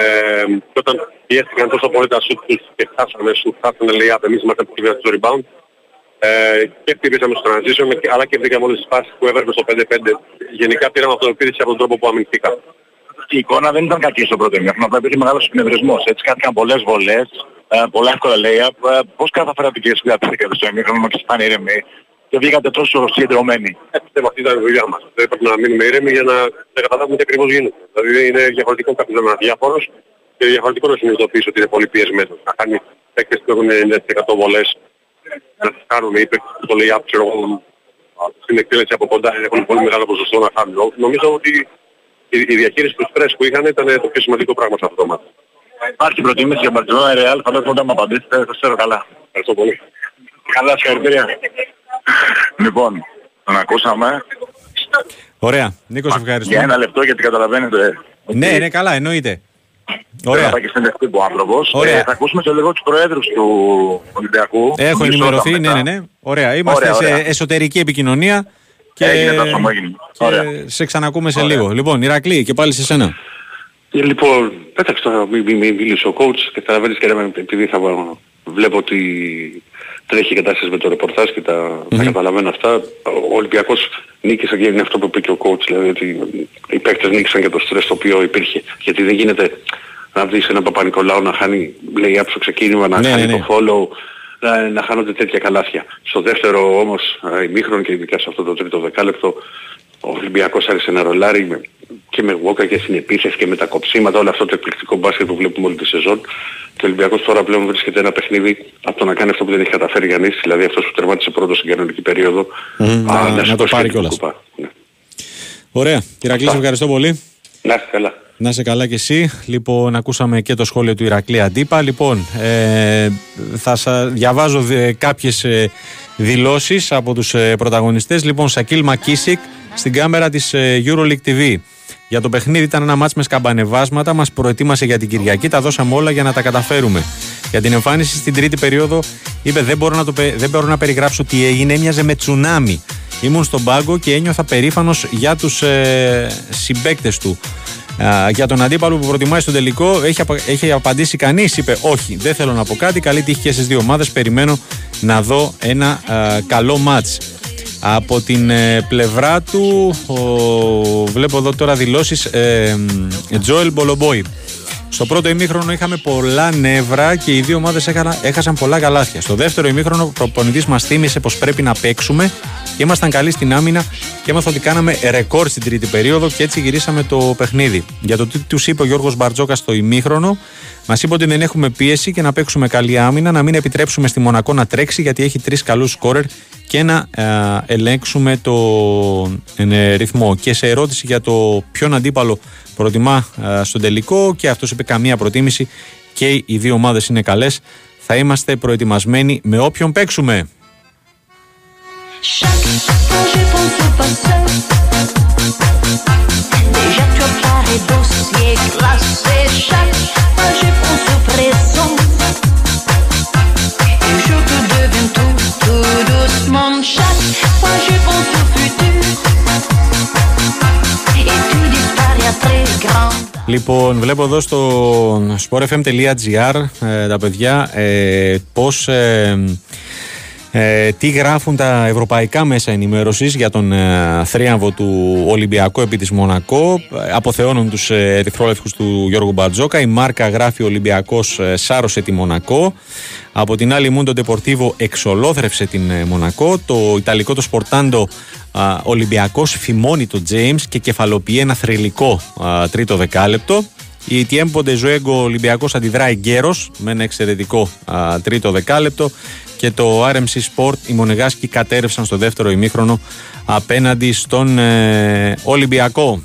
Ε, και όταν πιέστηκαν τόσο πολύ τα σουτ τους και φτάσαμε σουτ, φτάσαμε λέει εμείς είμαστε πολύ δυνατοί στο rebound. Ε, και χτυπήσαμε στο transition και- αλλά και βρήκαμε όλες τις φάσεις που έβρεπε στο 5-5. Γενικά πήραμε αυτοεπίθεση από τον τρόπο που αμυνθήκαμε. Η εικόνα δεν ήταν κακή στο πρώτο ημίχρονο, απλά υπήρχε μεγάλος εκνευρισμός. Έτσι κάηκαν πολλές βολές, ε, πολλά εύκολα layup. Ε, πώς καταφέρατε και εσείς να στο ημίχρονο και ήταν ήρεμοι και βγήκατε τόσο συγκεντρωμένοι. Ε, πιστεύω αυτή ήταν η δουλειά μας. Δεν έπρεπε να μείνουμε ήρεμοι για να, να καταλάβουμε τι ακριβώς γίνεται. Δηλαδή είναι διαφορετικό κάποιος να είναι αδιάφορος και διαφορετικό να συνειδητοποιήσει ότι είναι πολύ πιεσμένος. Να κάνει παίκτες που έχουν 90% βολές να τις κάνουν οι παίκτες που το λέει up, ξέρω εγώ, στην εκτέλεση από κοντά έχουν πολύ μεγάλο ποσοστό να χάνουν. Νομίζω ότι η, η διαχείριση του στρες που είχαν ήταν το πιο σημαντικό πράγμα σε αυτό το μάτι. Υπάρχει προτίμηση για Μπαρτζόνα, Ρεάλ, φαντάζομαι όταν μου απαντήσετε, θα ξέρω καλά. Ευχαριστώ πολύ. Καλά, συγχαρητήρια. Λοιπόν, τον ακούσαμε. Ωραία. Νίκος, σε Για ευχαριστώ. ένα λεπτό γιατί καταλαβαίνετε. ότι Ναι, ναι, καλά, εννοείται. Δεν Ωραία. θα πάει και στην δεχτή που ο άνθρωπος. Ωραία. Ε, θα ακούσουμε και λίγο τους προέδρους του Ολυμπιακού. Έχω Μισό ενημερωθεί, λεπτό ναι, ναι, μετά. ναι. Ωραία. Είμαστε Ωραία, ωραία. σε εσωτερική επικοινωνία. Και, Έγινε, Τάσο μου, έγινε. Ωραία. και σε ξανακούμε σε Ωραία. λίγο. Λοιπόν, Ηρακλή, και πάλι σε σένα. Ε, Λοιπόν, πέταξε τώρα, μη, μη, μη μίλησε ο coach και καταλαβαίνεις και λέμε, επειδή θα βα- βλέπω ότι τρέχει η κατάσταση με το ρεπορτάζ και τα, τα καταλαβαίνω αυτά. Ο Ολυμπιακός νίκησε και είναι αυτό που είπε και ο coach, δηλαδή ότι οι παίκτες νίκησαν και το στρες το οποίο υπήρχε. Γιατί δεν γίνεται να δεις ένα Παπα-Νικολάου να χάνει lay-up στο ξεκίνημα, να Ναι, χάνει ναι, ναι. το follow, να, να χάνονται τέτοια καλάθια. Στο δεύτερο όμως ε, ημίχρονο και ειδικά σε αυτό το τρίτο δεκάλεπτο ο Ολυμπιακός άρχισε να ρολάρει με, και με Γουόκα και στην επίθεση και με τα κοψίματα, όλο αυτό το εκπληκτικό μπάσκετ που βλέπουμε όλη τη σεζόν. Και ο Ολυμπιακός τώρα πλέον βρίσκεται ένα παιχνίδι από το να κάνει αυτό που δεν έχει καταφέρει κανείς, δηλαδή αυτός που τερμάτισε πρώτο στην κανονική περίοδο, Μμμ, να- να το σηκώσει πάρει και την κιόλας. κούπα. Ναι. Ωραία. Ηρακλής, σε ευχαριστώ πολύ. Να είστε καλά. Να είσαι καλά κι εσύ. Λοιπόν, ακούσαμε και το σχόλιο του Ηρακλή Αντίπα. Λοιπόν, ε, θα σα διαβάζω δε, κάποιες ε, δηλώσεις από τους ε, πρωταγωνιστές. Λοιπόν, Σακίλ Μακίσικ στην κάμερα της ε, EuroLeague TV. Για το παιχνίδι ήταν ένα μάτς με σκαμπανεβάσματα, μας προετοίμασε για την Κυριακή, τα δώσαμε όλα για να τα καταφέρουμε. Για την εμφάνιση στην τρίτη περίοδο είπε δεν μπορώ να, το, πε- δεν μπορώ να περιγράψω τι έγινε, έμοιαζε με τσουνάμι. Ήμουν στον πάγκο και ένιωθα περήφανος για τους ε, συμπαίκτες του. Για τον αντίπαλο που προτιμάει στο τελικό, έχει, έχει απαντήσει κανείς. Είπε: Όχι, δεν θέλω να πω κάτι. Καλή τύχη και στις δύο ομάδες. Περιμένω να δω ένα καλό μάτς. Από την ε, πλευρά του βλέπω εδώ τώρα δηλώσεις ε, Τζόελ Μπολομπόη. Στο πρώτο ημίχρονο είχαμε πολλά νεύρα και οι δύο ομάδες έχασαν πολλά καλάθια. Στο δεύτερο ημίχρονο ο προπονητής μας θύμισε πως πρέπει να παίξουμε και ήμασταν καλοί στην άμυνα και έμαθα ότι κάναμε ρεκόρ στην τρίτη περίοδο και έτσι γυρίσαμε το παιχνίδι. Για το τι τους είπε ο Γιώργος Μπαρτζόκα στο ημίχρονο, Μας είπε ότι δεν έχουμε πίεση και να παίξουμε καλή άμυνα, να μην επιτρέψουμε στη Μονακό να τρέξει γιατί έχει τρεις καλούς σκόρερ και να ε, ελέγξουμε το ε, ρυθμό. Και σε ερώτηση για το ποιον αντίπαλο προτιμά ε, στον τελικό και αυτός είπε καμία προτίμηση και οι δύο ομάδες είναι καλές. Θα είμαστε προετοιμασμένοι με όποιον παίξουμε. Λοιπόν, βλέπω εδώ στο sportfm.gr ε, τα παιδιά ε, πώς ε, ε, τι γράφουν τα ευρωπαϊκά μέσα ενημέρωσης για τον ε, θρίαμβο του Ολυμπιακού επί της Μονακό. Αποθεώνουν τους ε, του Γιώργου Μπατζόκα η Μάρκα γράφει Ολυμπιακός ε, σάρωσε τη Μονακό από την άλλη Μούντο Ντεπορτίβο εξολόθρευσε την ε, Μονακό το Ιταλικό το Σπορτάντο Ολυμπιακός φημώνει το James και κεφαλοποιεί ένα θρηλυκό τρίτο δεκάλεπτο η Tiempo de Zuego Ολυμπιακός αντιδράει γέρος με ένα εξαιρετικό τρίτο δεκάλεπτο και το RMC Sport οι Μονεγάσκοι κατέρευσαν στο δεύτερο ημίχρονο απέναντι στον ε, Ολυμπιακό.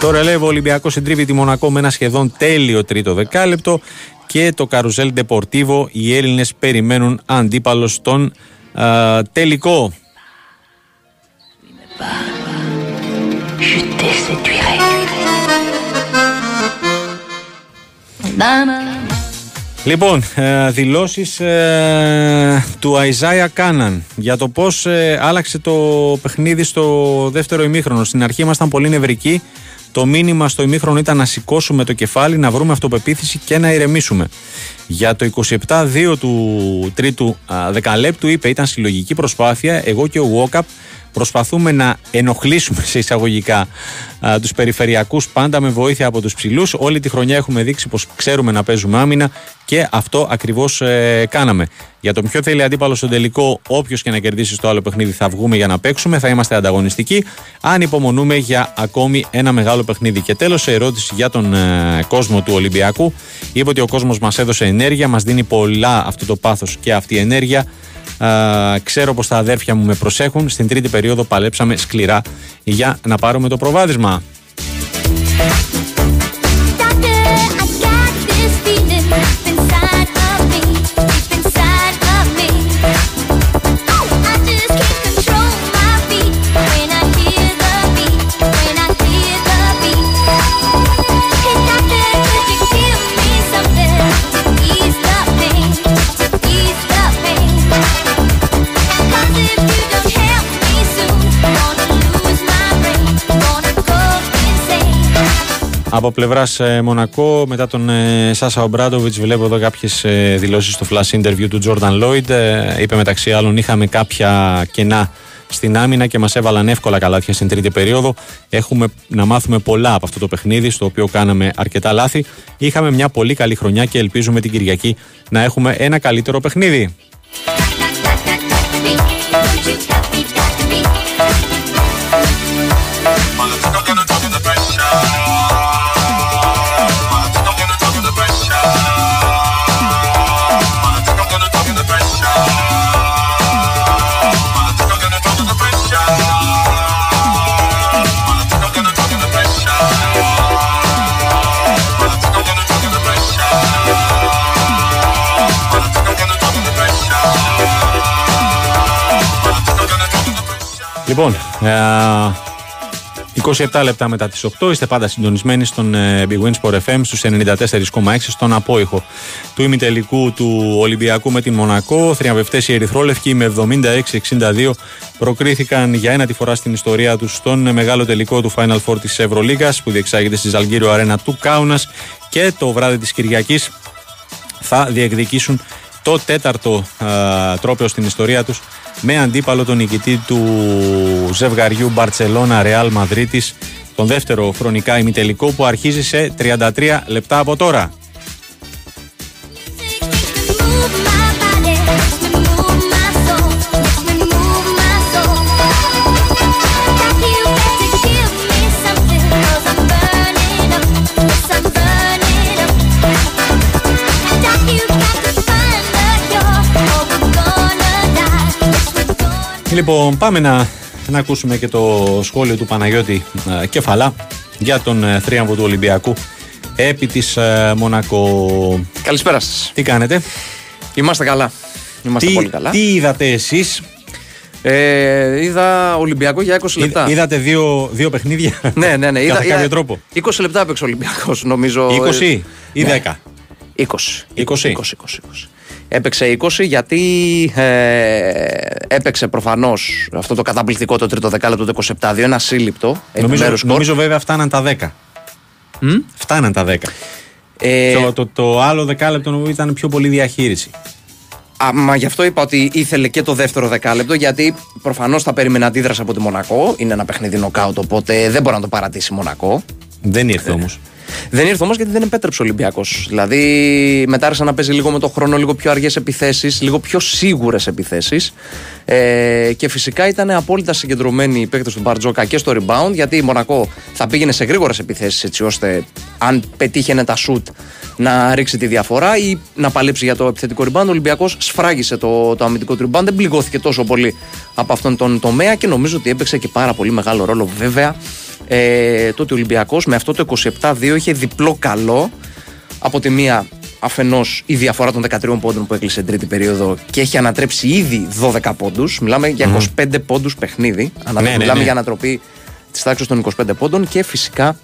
Τώρα λέει ο Ολυμπιακός συντρίβει τη Μονακό με ένα σχεδόν τέλειο τρίτο δεκάλεπτο και το Καρουζέλ Ντεπορτίβο οι Έλληνες περιμένουν αντίπαλο στον τελικό. Λοιπόν, ε, δηλώσεις ε, του Αϊζάια Κάναν για το πώς ε, άλλαξε το παιχνίδι στο δεύτερο ημίχρονο. Στην αρχή ήμασταν πολύ νευρικοί. Το μήνυμα στο ημίχρονο ήταν να σηκώσουμε το κεφάλι, να βρούμε αυτοπεποίθηση και να ηρεμήσουμε. Για το 27-2 του τρίτου δεκαλέπτου είπε ήταν συλλογική προσπάθεια. Εγώ και ο Βόκαπ Προσπαθούμε να ενοχλήσουμε σε εισαγωγικά τους περιφερειακούς πάντα με βοήθεια από τους ψηλούς. Όλη τη χρονιά έχουμε δείξει πως ξέρουμε να παίζουμε άμυνα και αυτό ακριβώς ε, κάναμε. Για τον πιο θέλει αντίπαλο στον τελικό, όποιος και να κερδίσει στο άλλο παιχνίδι, θα βγούμε για να παίξουμε, θα είμαστε ανταγωνιστικοί. Αν υπομονούμε για ακόμη ένα μεγάλο παιχνίδι. Και τέλος, σε ερώτηση για τον ε, κόσμο του Ολυμπιακού, είπε ότι ο κόσμος μας έδωσε ενέργεια, μας δίνει πολλά αυτό το πάθος και αυτή η ενέργεια ξέρω πως τα αδέρφια μου με προσέχουν. Στην τρίτη περίοδο παλέψαμε σκληρά για να πάρουμε το προβάδισμα. Από πλευράς ε, Μονακό, μετά τον ε, Σάσα Ομπράντοβιτς, βλέπω εδώ κάποιες ε, δηλώσεις στο flash interview του Τζόρνταν Λόιντ. είπε μεταξύ άλλων, είχαμε κάποια κενά στην άμυνα και μας έβαλαν εύκολα καλάθια στην τρίτη περίοδο. Έχουμε να μάθουμε πολλά από αυτό το παιχνίδι, στο οποίο κάναμε αρκετά λάθη. Είχαμε μια πολύ καλή χρονιά και ελπίζουμε την Κυριακή να έχουμε ένα καλύτερο παιχνίδι. Λοιπόν, ε, 27 λεπτά μετά τις 8 είστε πάντα συντονισμένοι στον ε, Big Win Sport FM στους 94,6 στον απόϊχο του ημιτελικού του Ολυμπιακού με την Μονακό. Θριαμβευτές οι Ερυθρόλευκοι με 76-62 προκρίθηκαν για ένα τη φορά στην ιστορία τους στον μεγάλο τελικό του Final Four της Ευρωλίγας που διεξάγεται στη Ζαλγκύριο Αρένα του Κάουνας και το βράδυ της Κυριακής θα διεκδικήσουν το τέταρτο α, τρόπαιο στην ιστορία τους με αντίπαλο τον νικητή του ζευγαριού Μπαρτσελώνα Ρεάλ Μαδρίτης τον δεύτερο χρονικά ημιτελικό που αρχίζει σε 33 λεπτά από τώρα. Λοιπόν, πάμε να, να ακούσουμε και το σχόλιο του Παναγιώτη ε, Κεφαλά για τον ε, θρίαμβο του Ολυμπιακού επί της ε, Μονακό. Καλησπέρα σας. Τι κάνετε; Είμαστε καλά. Είμαστε Τι, πολύ καλά. τι είδατε εσείς; Ε, είδα Ολυμπιακό για 20 λεπτά. Είδ- είδατε δύο, δύο παιχνίδια; Ναι, ναι, ναι. κατά κάποιο τρόπο; 20 λεπτά έπαιξε ο Ολυμπιακός νομίζω. 20 ή ναι. 10. 20. 20. 20, 20, 20. Έπαιξε 20 γιατί ε, έπαιξε προφανώς αυτό το καταπληκτικό το τρίτο δεκάλεπτο του 27-2, ένα σύλληπτο Νομίζω, επιμέρους σκορ. νομίζω βέβαια φτάναν τα 10. Μμ; Φτάναν τα 10. Ε, το, το, το άλλο δεκάλεπτο νομίζω ήταν πιο πολύ διαχείριση. Α, μα γι' αυτό είπα ότι ήθελε και το δεύτερο δεκάλεπτο, γιατί προφανώς θα περίμενε αντίδραση από τη Μονακό. Είναι ένα παιχνίδι νοκάουτ, οπότε δεν μπορεί να το παρατήσει η Μονακό. Δεν ήρθε όμως. Δεν ήρθε όμως γιατί δεν επέτρεψε ο Ολυμπιακός. Δηλαδή, μετά άρχισε να παίζει λίγο με το χρόνο, λίγο πιο αργές επιθέσεις, λίγο πιο σίγουρες επιθέσεις. Ε, και φυσικά ήταν απόλυτα συγκεντρωμένοι οι παίκτες του Μπαρτζόκα και στο rebound, γιατί η Μονακό θα πήγαινε σε γρήγορες επιθέσεις, έτσι ώστε αν πετύχαινε τα shoot να ρίξει τη διαφορά ή να παλέψει για το επιθετικό rebound. Ο Ολυμπιακός σφράγισε το, το αμυντικό του rebound, δεν πληγώθηκε τόσο πολύ από αυτόν τον τομέα και νομίζω ότι έπαιξε και πάρα πολύ μεγάλο ρόλο βέβαια ε, το ότι ο Ολυμπιακός με αυτό το 27-2 είχε διπλό καλό. Από τη μία αφενός η διαφορά των 13 πόντων που έκλεισε τρίτη περίοδο και έχει ανατρέψει ήδη 12 πόντους. Μιλάμε για 25 πόντους παιχνίδι. Ανα- Ναι, ναι, Μιλάμε ναι. για ανατροπή της τάξης των 25 πόντων και φυσικά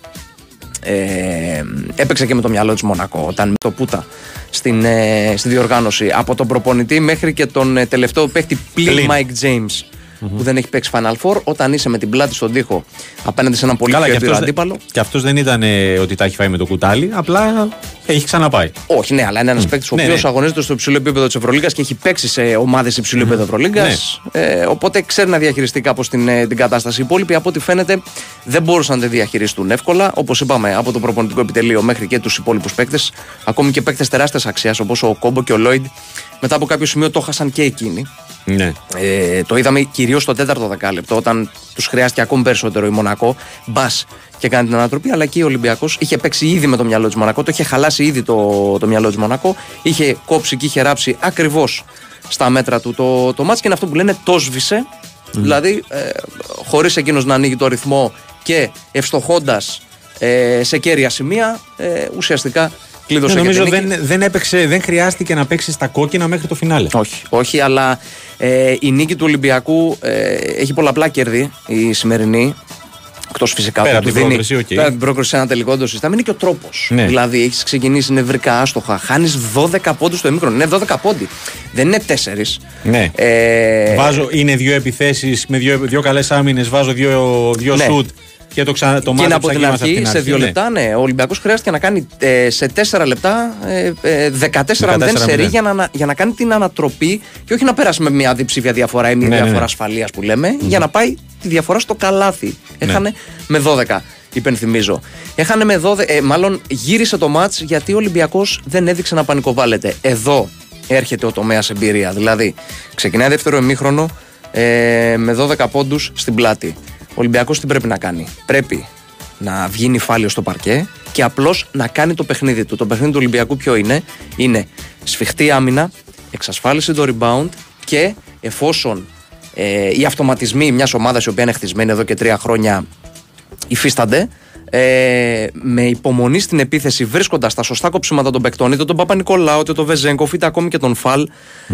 ε, έπαιξε και με το μυαλό της Μονακό όταν με το Πούτα στην, ε, στη διοργάνωση από τον προπονητή μέχρι και τον ε, τελευταίο παίχτη πλην Πλην. Mike James που δεν έχει παίξει Final Four όταν είσαι με την πλάτη στον τοίχο απέναντι σε έναν πολύ Καλά, πιο και έμπειρο αυτός, αντίπαλο και αυτός δεν ήταν ε, ότι τα έχει φάει με το κουτάλι, απλά έχει ξαναπάει. όχι, ναι, αλλά είναι ένας παίκτης ο Ναι, οποίος ναι. αγωνίζεται στο υψηλό επίπεδο της Ευρωλίγα και έχει παίξει σε ομάδες υψηλού επίπεδου Ευρωλίγα. Ναι. Ε, οπότε ξέρει να διαχειριστεί κάπως την, ε, την κατάσταση. Οι υπόλοιποι, από ό,τι φαίνεται, δεν μπορούσαν να τη διαχειριστούν εύκολα. Όπως είπαμε, από το προπονητικό επιτελείο μέχρι και τους υπόλοιπους παίκτες, ακόμη και παίκτες τεράστιας αξίας όπως ο Κόμπο και ο Λόιντ, μετά από κάποιο σημείο το χάσαν και εκείνοι. Ναι. Ε, το είδαμε κυρίως στο τέταρτο δεκάλεπτο, όταν τους χρειάστηκε ακόμη περισσότερο η Μονακό. Μπας και κάνει την ανατροπή, αλλά και ο Ολυμπιακός είχε παίξει ήδη με το μυαλό της Μονακό, το είχε χαλάσει ήδη το, το μυαλό της Μονακό, είχε κόψει και είχε ράψει ακριβώς στα μέτρα του το, το μάτς και είναι αυτό που λένε το σβήσε. Δηλαδή, ε, χωρίς εκείνος να ανοίγει το ρυθμό και ευστοχώντας ε, σε κέρια σημεία, ε, ουσιαστικά κλείδωσε Ναι, και νομίζω την νίκη. δεν, δεν, έπαιξε, δεν χρειάστηκε να παίξει στα κόκκινα μέχρι το φινάλε. Όχι, όχι, αλλά ε, η νίκη του Ολυμπιακού ε, έχει πολλαπλά κέρδη η σημερινή. Εκτός φυσικά Πέρα του από ότι την δίνει πρόκριση, οκ. πέρα από την πρόκριση σε ένα τελικό το συστάμε είναι και ο τρόπος. Ναι. Δηλαδή έχεις ξεκινήσει νευρικά άστοχα, χάνεις 12 πόντους στο ημίχρονο. Είναι 12 πόντοι. Δεν είναι 4. Ναι. Ε, Βάζω, είναι δύο επιθέσεις με δύο, δύο καλές άμυνες, βάζω δύο, δύο Ναι. σουτ και το, ξα, το και είναι μάζεψα από και την είμαστε αρχή, από σε δύο ναι. λεπτά, ναι. Ο Ολυμπιακός χρειάστηκε να κάνει ε, σε 4 λεπτά ε, ε, 14-0 14-0. σερί για να, για να κάνει την ανατροπή και όχι να περάσει με μια διψήφια διαφορά ή μια Ναι, ναι, διαφορά ναι. ασφαλείας που λέμε, για να πάει τη διαφορά στο καλάθι. Έχανε με 12. Υπενθυμίζω. Έχανε με 12, ε, μάλλον γύρισε το μάτς γιατί ο Ολυμπιακός δεν έδειξε να πανικοβάλλεται. Εδώ έρχεται ο τομέας εμπειρία. Δηλαδή, ξεκινάει δεύτερο εμίχρονο ε, με 12 πόντους στην πλάτη. Ο Ολυμπιακός τι πρέπει να κάνει; Πρέπει να βγει νυφάλιο στο παρκέ και απλώς να κάνει το παιχνίδι του. Το παιχνίδι του Ολυμπιακού ποιο είναι; Είναι σφιχτή άμυνα, εξασφάλιση το rebound και εφόσον ε, οι αυτοματισμοί μιας ομάδας η οποία είναι χτισμένη εδώ και τρία χρόνια υφίστανται ε, με υπομονή στην επίθεση βρίσκοντας τα σωστά κοψίματα των παικτών, είτε τον Παπα-Νικολάου, είτε τον Βεζέγκοφ, είτε ακόμη και τον Φαλ.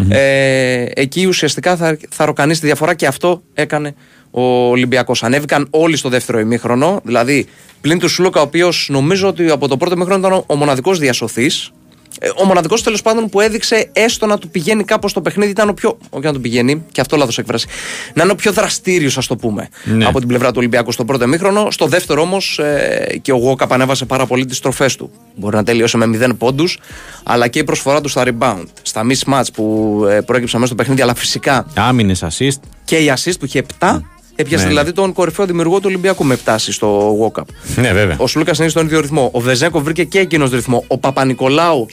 Ε, εκεί ουσιαστικά θα, θα ροκανίσει τη διαφορά και αυτό έκανε ο Ολυμπιακός. Ανέβηκαν όλοι στο δεύτερο ημίχρονο. Δηλαδή, πλην του Σλούκα, ο οποίος νομίζω ότι από το πρώτο ημίχρονο ήταν ο μοναδικός διασωθής. Ε, ο μοναδικός τέλος πάντων που έδειξε έστω να του πηγαίνει κάπως το παιχνίδι ήταν ο πιο. Όχι να του πηγαίνει, και αυτό λάθος έκφραση. Να είναι ο πιο δραστήριος, ας το πούμε, Ναι. από την πλευρά του Ολυμπιακού στο πρώτο ημίχρονο. Στο δεύτερο όμως ε, και ο Γόκαπ ανέβασε πάρα πολύ τις τροφές του. Μπορεί να τελειώσει με 0 πόντους, αλλά και η προσφορά του στα rebound, στα mismatch που ε, προέκυψαν μέσα στο παιχνίδι, αλλά φυσικά Άμυνες assist. και η assist που είχε 7. Έπιασε Ναι, δηλαδή τον κορυφαίο δημιουργό του Ολυμπιακού με πτάση στο Walkup. Ναι, βέβαια. Ο Σλούκας είναι στον ίδιο ρυθμό. Ο Βεζέκο βρήκε και εκείνος ρυθμό. Ο Παπα-Νικολάου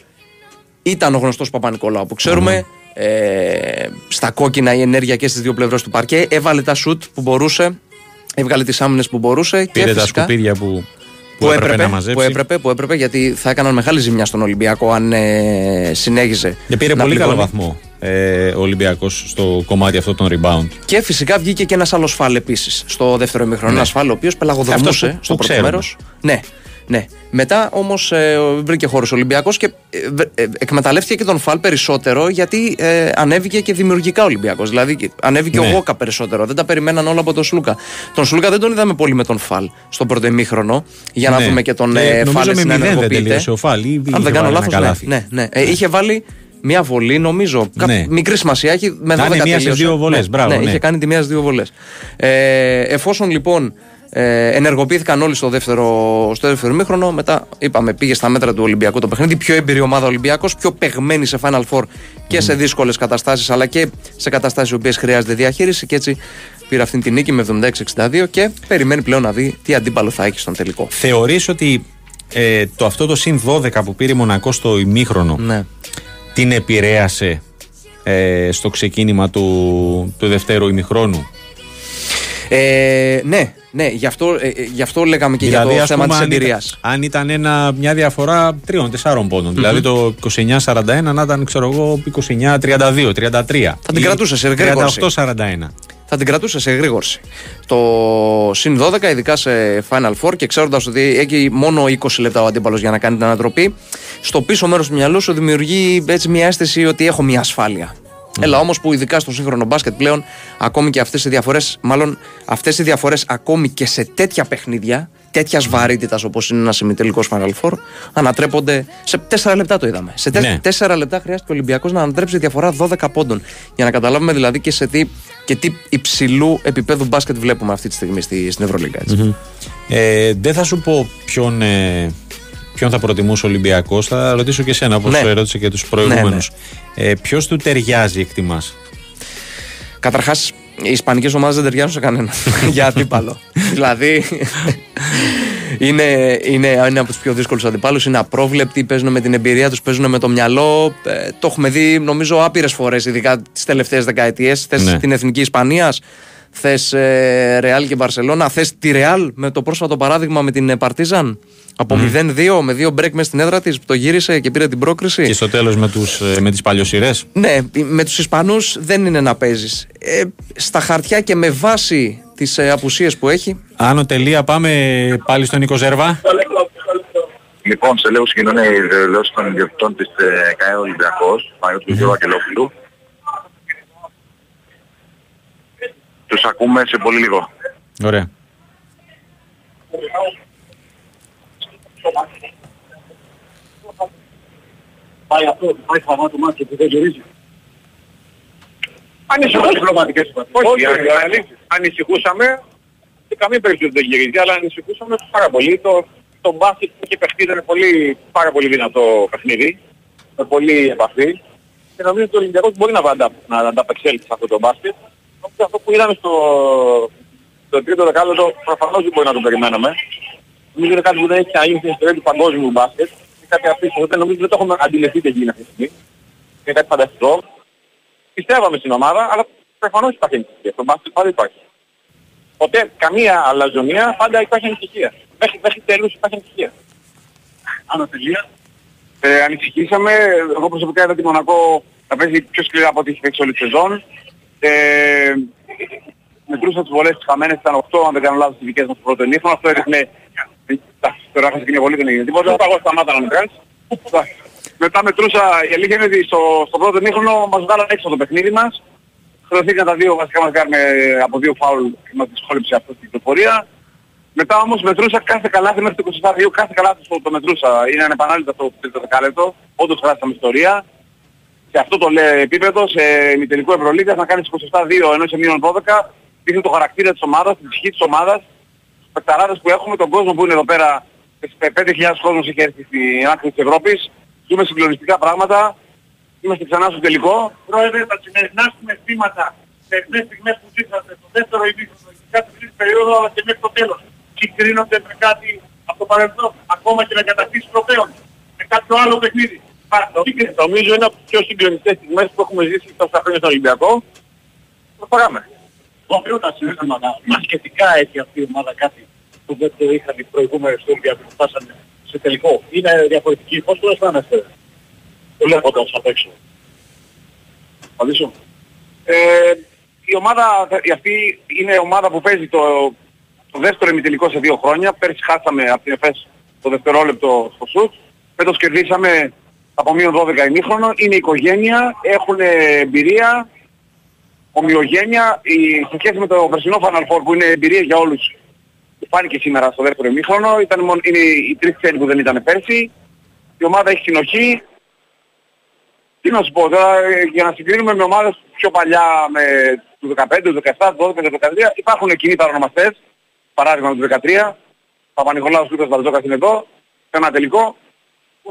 ήταν ο γνωστός Παπα-Νικολάου που ξέρουμε. Ε, στα κόκκινα η ενέργεια και στις δύο πλευρές του παρκέ. Έβαλε τα σουτ που μπορούσε. Έβγαλε τις άμυνες που μπορούσε. Πήρε και τα φυσικά, σκουπίδια που, που, που έπρεπε, έπρεπε, να μαζέψει. που έπρεπε, που έπρεπε, γιατί θα έκαναν μεγάλη ζημιά στον Ολυμπιακό αν ε, συνέχιζε. Και πήρε να πολύ καλό πληγώνει. βαθμό ε, ο Ολυμπιακός στο κομμάτι αυτό των rebound. Και φυσικά βγήκε και ένας άλλος σφάλ επίσης στο δεύτερο ημίχρονο. Ναι. Ένας σφάλ ο οποίος πελαγοδομούσε Αυτός που- στο που πρώτο ξέρουμε. μέρος. Ναι, ναι. Μετά όμως ε, βρήκε χώρος ο Ολυμπιακός και ε, βε- ε, εκμεταλλεύτηκε και τον φαλ περισσότερο γιατί ε, ανέβηκε και δημιουργικά ο Ολυμπιακός. Δηλαδή και- ανέβηκε Ναι. ο Γόκα περισσότερο. Δεν τα περιμέναν όλα από τον Σλούκα. Τον Σλούκα δεν τον είδαμε πολύ με τον φαλ στο πρώτο ημίχρονο. Για να Ναι. δούμε και τον Και ε, νομίζω φαλ με στην μηδέν δεν ενεργοποιείται. τελείωσε ο Φαλ. Ή είχε Αν δεν κάνω βάλει ένα λάθος, ναι. καλάθι. ναι, ναι. Ε, είχε βάλει μία βολή, νομίζω. κα- Ναι. Μικρή σημασία έχει. Με 12 Κάνει μία στις τελείωσε. δύο βολές, Ναι, μπράβο, ναι, ναι. είχε κάνει τη μία στι δύο βολές. Ε, εφόσον λοιπόν ε, ενεργοποιήθηκαν όλοι στο δεύτερο, στο δεύτερο ημίχρονο, μετά είπαμε πήγε στα μέτρα του Ολυμπιακού το παιχνίδι. Πιο εμπειρή ομάδα Ολυμπιακός, πιο παιγμένη σε Final Four και σε δύσκολες καταστάσεις, αλλά και σε καταστάσεις οι οποίες χρειάζεται διαχείριση. Και έτσι πήρε αυτή την νίκη με 76-62 και περιμένει πλέον να δει τι αντίπαλο θα έχει στον τελικό. Θεωρείς ότι ε, το αυτό το συν 12 που πήρε η Μονακό στο ημίχρονο Ναι. την επηρέασε ε, στο ξεκίνημα του, του δευτέρου ημιχρόνου; Ε, ναι, ναι, γι' αυτό, ε, ε, γι' αυτό λέγαμε και για το ας θέμα πούμε, της αν εμπειρίας. ήταν- Αν ήταν ένα, μια διαφορά 3-4 πόντων. Δηλαδή το 29-41 να ήταν, ξέρω εγώ, 29-32, 33. Θα την ή κρατούσε σε γρήγορση. 38-41. θα την κρατούσε σε γρήγορση. Το συν 12, ειδικά σε Final Four και ξέροντας ότι έχει μόνο 20 λεπτά ο αντίπαλος για να κάνει την ανατροπή, στο πίσω μέρος του μυαλού σου δημιουργεί έτσι μια αίσθηση ότι έχω μια ασφάλεια. Έλα όμως που ειδικά στο σύγχρονο μπάσκετ πλέον, ακόμη και αυτές οι διαφορές, μάλλον αυτές οι διαφορές ακόμη και σε τέτοια παιχνίδια, τέτοιας βαρύτητας όπως είναι ένας ημιτελικός Final Four, ανατρέπονται σε 4 λεπτά το είδαμε. Σε Ναι. 4 λεπτά χρειάστηκε ο Ολυμπιακός να ανατρέψει διαφορά 12 πόντων. Για να καταλάβουμε δηλαδή και σε τι, και τι υψηλού επίπεδου μπάσκετ βλέπουμε αυτή τη στιγμή στη, στην Ευρωλίγκα. έτσι. Ε, δεν θα σου πω ποιον, ε, ποιον θα προτιμούσε ο Ολυμπιακός. Θα ρωτήσω και εσένα, όπως Ναι. το ερώτησε και τους προηγούμενους. Ε, Ποιος του ταιριάζει, εκτιμάς; Καταρχάς, οι Ισπανικές ομάδες δεν ταιριάζουν σε κανένα για αντίπαλο. δηλαδή, είναι, είναι, είναι από τους πιο δύσκολους αντιπάλους. Είναι απρόβλεπτοι, παίζουν με την εμπειρία τους, παίζουν με το μυαλό. Ε, το έχουμε δει, νομίζω, άπειρες φορές, ειδικά τις τελευταίες δεκαετίες. Θες Ναι. την εθνική Ισπανίας, θες ε, Ρεάλ και Μπαρσελόνα, θες τη Ρεάλ με το πρόσφατο παράδειγμα με την Παρτίζαν. Από 0-2 με δύο μπρέκ μέσα στην έδρα της που το γύρισε και πήρε την πρόκριση; Και στο τέλος με, τους, ε, με τις παλιοσειρές; Ναι, με τους Ισπανούς δεν είναι να παίζεις. Ε, στα χαρτιά και με βάση τις ε, απουσίες που έχει. Άνω τελεία, πάμε πάλι στον Νίκο Ζέρβα. Λοιπόν, σε λίγο και κοινή δήλωση των ιδιοκτητών της ε, ΚΑΕ Ολυμπιακός, Παναγιώτου του Γιώργου Αγγελόπουλου. Τους ακούμε σε πολύ λίγο. Ωραία. Πάει αυτό, πάει χαμά το μάτι που δεν γυρίζει. Ανησυχούσαμε. Όχι, ανη- ανησυχούσαμε. Σε καμία περίπτωση δεν γυρίζει, αλλά ανησυχούσαμε πάρα πολύ. Το, το μπάσκετ που είχε παιχτεί ήταν πολύ, πάρα πολύ δυνατό παιχνίδι. Με πολύ επαφή. Και νομίζω ότι ο Ολυμπιακός μπορεί να, αντα, να ανταπεξέλθει σε αυτό το μπάσκετ. Νομίζω αυτό που είδαμε στο, στο τρίτο δεκάλεπτο προφανώς δεν μπορεί να το περιμέναμε. Νομίζω είναι κάτι που δεν έχει ξαναγίνει στην ιστορία του παγκόσμιου μπάσκετ. Είναι κάτι απίστευτο. Δεν νομίζω δεν το έχουμε αντιληφθεί τι γίνει αυτή τη στιγμή. Είναι κάτι φανταστικό πιστεύαμε στην ομάδα, αλλά προφανώς υπάρχει ανησυχία. Στο μπάσκετ πάντα υπάρχει. Ποτέ καμία αλαζονία, πάντα υπάρχει ανησυχία. Μέχρι, μέχρι τέλους υπάρχει ανησυχία. Άνω τελεία. Ε, ανησυχήσαμε, εγώ προσωπικά είδα τη Μονακό να παίζει πιο σκληρά από ό,τι έχει παίξει όλη τη σεζόν. Ε, μετρούσα τις βολές τις χαμένες, ήταν 8 αν δεν κάνω λάθος τις δικές μας στο πρώτο ενίχρονο. Αυτό έδειχνε, εντάξει, τώρα έχασε και μια βολή, δεν έγινε τίποτα. Εγώ σταμάτα να μετράς. Μετά μετρούσα, η αλήθεια είναι ότι στο, στο πρώτο ενίχρονο μας βγάλανε έξω το παιχνίδι μας. χρεωθήκαν τα δύο βασικά μας κάνουμε από δύο φάουλ και μας δυσκόλεψε αυτή την κυκλοφορία. Μετά όμως μετρούσα κάθε καλάθι μέχρι το 22, κάθε καλάθι το, το μετρούσα. Είναι ανεπανάληπτα το τρίτο δεκάλεπτο, όντως χάσαμε ιστορία. Σε αυτό το λέει επίπεδο, σε ημιτελικό Ευρωλίγας, να κάνεις 27-2 ενώ σε μείον 12, δείχνει το χαρακτήρα της ομάδας, την ψυχή της ομάδας, τους παικταράδες που έχουμε, τον κόσμο που είναι εδώ πέρα, 5.000 κόσμος έχει έρθει στην άκρη της Ευρώπης, ζούμε συγκλονιστικά πράγματα, είμαστε ξανά στο τελικό. Πρόεδρε, τα σημερινά συναισθήματα σε αυτές στιγμές που ζήσατε, το δεύτερο ημίχρονο, κάθε τρίτη περίοδο, αλλά και μέχρι το τέλος, συγκρίνονται με κάτι από το παρελθόν, ακόμα και με κατακτήσεις τροπέων, με κάποιο άλλο παιχνίδι. Νομίζω είναι από τις πιο συγκλονιστικές στιγμές που έχουμε ζήσει τόσα χρόνια στον Ολυμπιακό. Προχωράμε. Όχι τα συναισθήματα, μας σχετικά έχει αυτή η ομάδα κάτι που δεν το είχαν οι προηγούμενες του Ολυμπιακού που φτάσανε σε τελικό. Είναι διαφορετική. Πώς το αισθάνεστε βλέποντας απ' έξω. Απαντήσω. Ε, η ομάδα η αυτή είναι ομάδα που παίζει το, το δεύτερο ημιτελικό σε δύο χρόνια. Πέρσι χάσαμε από την ΕΦΕΣ το δευτερόλεπτο στο σουτ. Φέτος κερδίσαμε από μείον 12 ημίχρονο. Είναι οικογένεια, έχουν εμπειρία, ομοιογένεια. Η, σε σχέση με το περσινό Final Four που είναι εμπειρία για όλους που φάνηκε σήμερα στο δεύτερο ημίχρονο. Ήταν μόνο, είναι οι τρεις ξένοι που δεν ήταν πέρσι. Η ομάδα έχει συνοχή, τι να σου πω τώρα, ε, για να συγκρίνουμε με ομάδες πιο παλιά με του 15, του 17, του 12, του 13, υπάρχουν κοινοί παρονομαστές, παράδειγμα του 13, Παπα-Νικολάους Λούκας Βαρτζόκας είναι εδώ, σε ένα τελικό.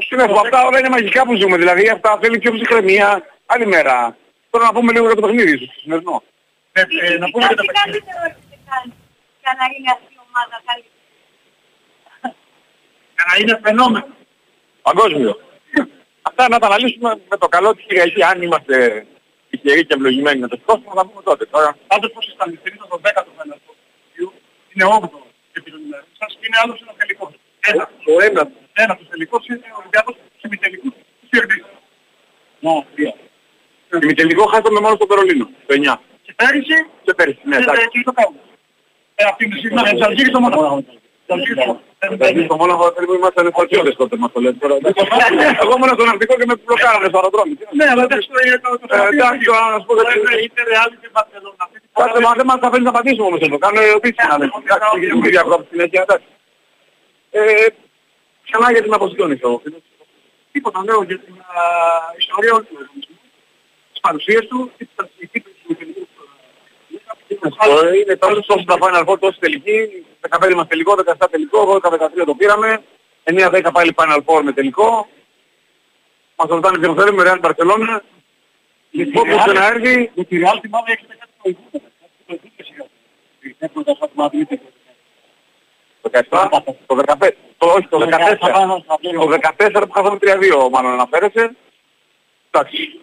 Που στην αυτά όλα είναι μαγικά που ζούμε, δηλαδή αυτά θέλει πιο ψυχραιμία, άλλη μέρα. Τώρα να πούμε λίγο για το παιχνίδι σου, στο σημερινό. Ε, ε, να πούμε για το παιχνίδι. Για να είναι αυτή η ομάδα καλύτερη. Για να είναι φαινόμενο. Παγκόσμιο. Αυτά να τα αναλύσουμε με το καλό της Κυριακής, αν είμαστε τυχεροί και ευλογημένοι να το σηκώσουμε, θα πούμε τότε. Τώρα, Πάντως πώς είστε αληθινοί το 10ο φαίνεται. Είναι 8ο επιδομημένο. Σας είναι άλλος ένα τελικός. Ένα. το ένας, Ένα τους τελικός είναι ο Ολυμπιακός ημιτελικούς του κερδίσει. Ναι, δύο. ημιτελικό χάσαμε μόνο στο Περολίνο, το 9. Και πέρυσι, Και πέρυσι, ναι, ε, εντάξει. εκεί το κάνουμε. Ε, αυτή είναι η σημασία. Ζαλγίρι το μόνο. Ζαλγίρι το μόνο. Ε, Δηλαδή στο Μόναχο περίπου ήμασταν εφαλτιώδες τότε μας το λέτε τώρα. Εγώ ήμουν στον Αρκτικό και με μπλοκάρανε στο αεροδρόμιο. Ναι, αλλά δεν στο είναι το Ε, Εντάξει, τώρα να σου πω γιατί... Είναι Real και Barcelona. Κάτσε, μα δεν μας αφήνεις να απαντήσουμε όμως εδώ. Κάνω ερωτήσεις να λέμε. Εντάξει, κύριε Κυριακό από τη συνέχεια, εντάξει. Ε, Ξανά για την αποστολή εγώ. Τίποτα λέω για την α, ιστορία όλου του οργανισμού. Τις παρουσίες του, τις στατιστικές του τελικού. Ε, Είναι τόσο τόσο τα Final Four, τόσο τελική. 15 μας τελικό, 17 τελικό, 12-13 το πήραμε. 9-10 πάλι Final Four με τελικό. Μας ρωτάνε ποιο θέλουμε, Real Barcelona. Όπως και να έρθει, Με τη Real θυμάμαι έχετε κάτι προηγούμενο. Το δείτε σιγά. Δεν πρώτα σαν να δείτε. το 17, το 15, το, όχι το 14. Το 14 που χάσαμε 3-2 μάλλον αναφέρεσαι. Εντάξει.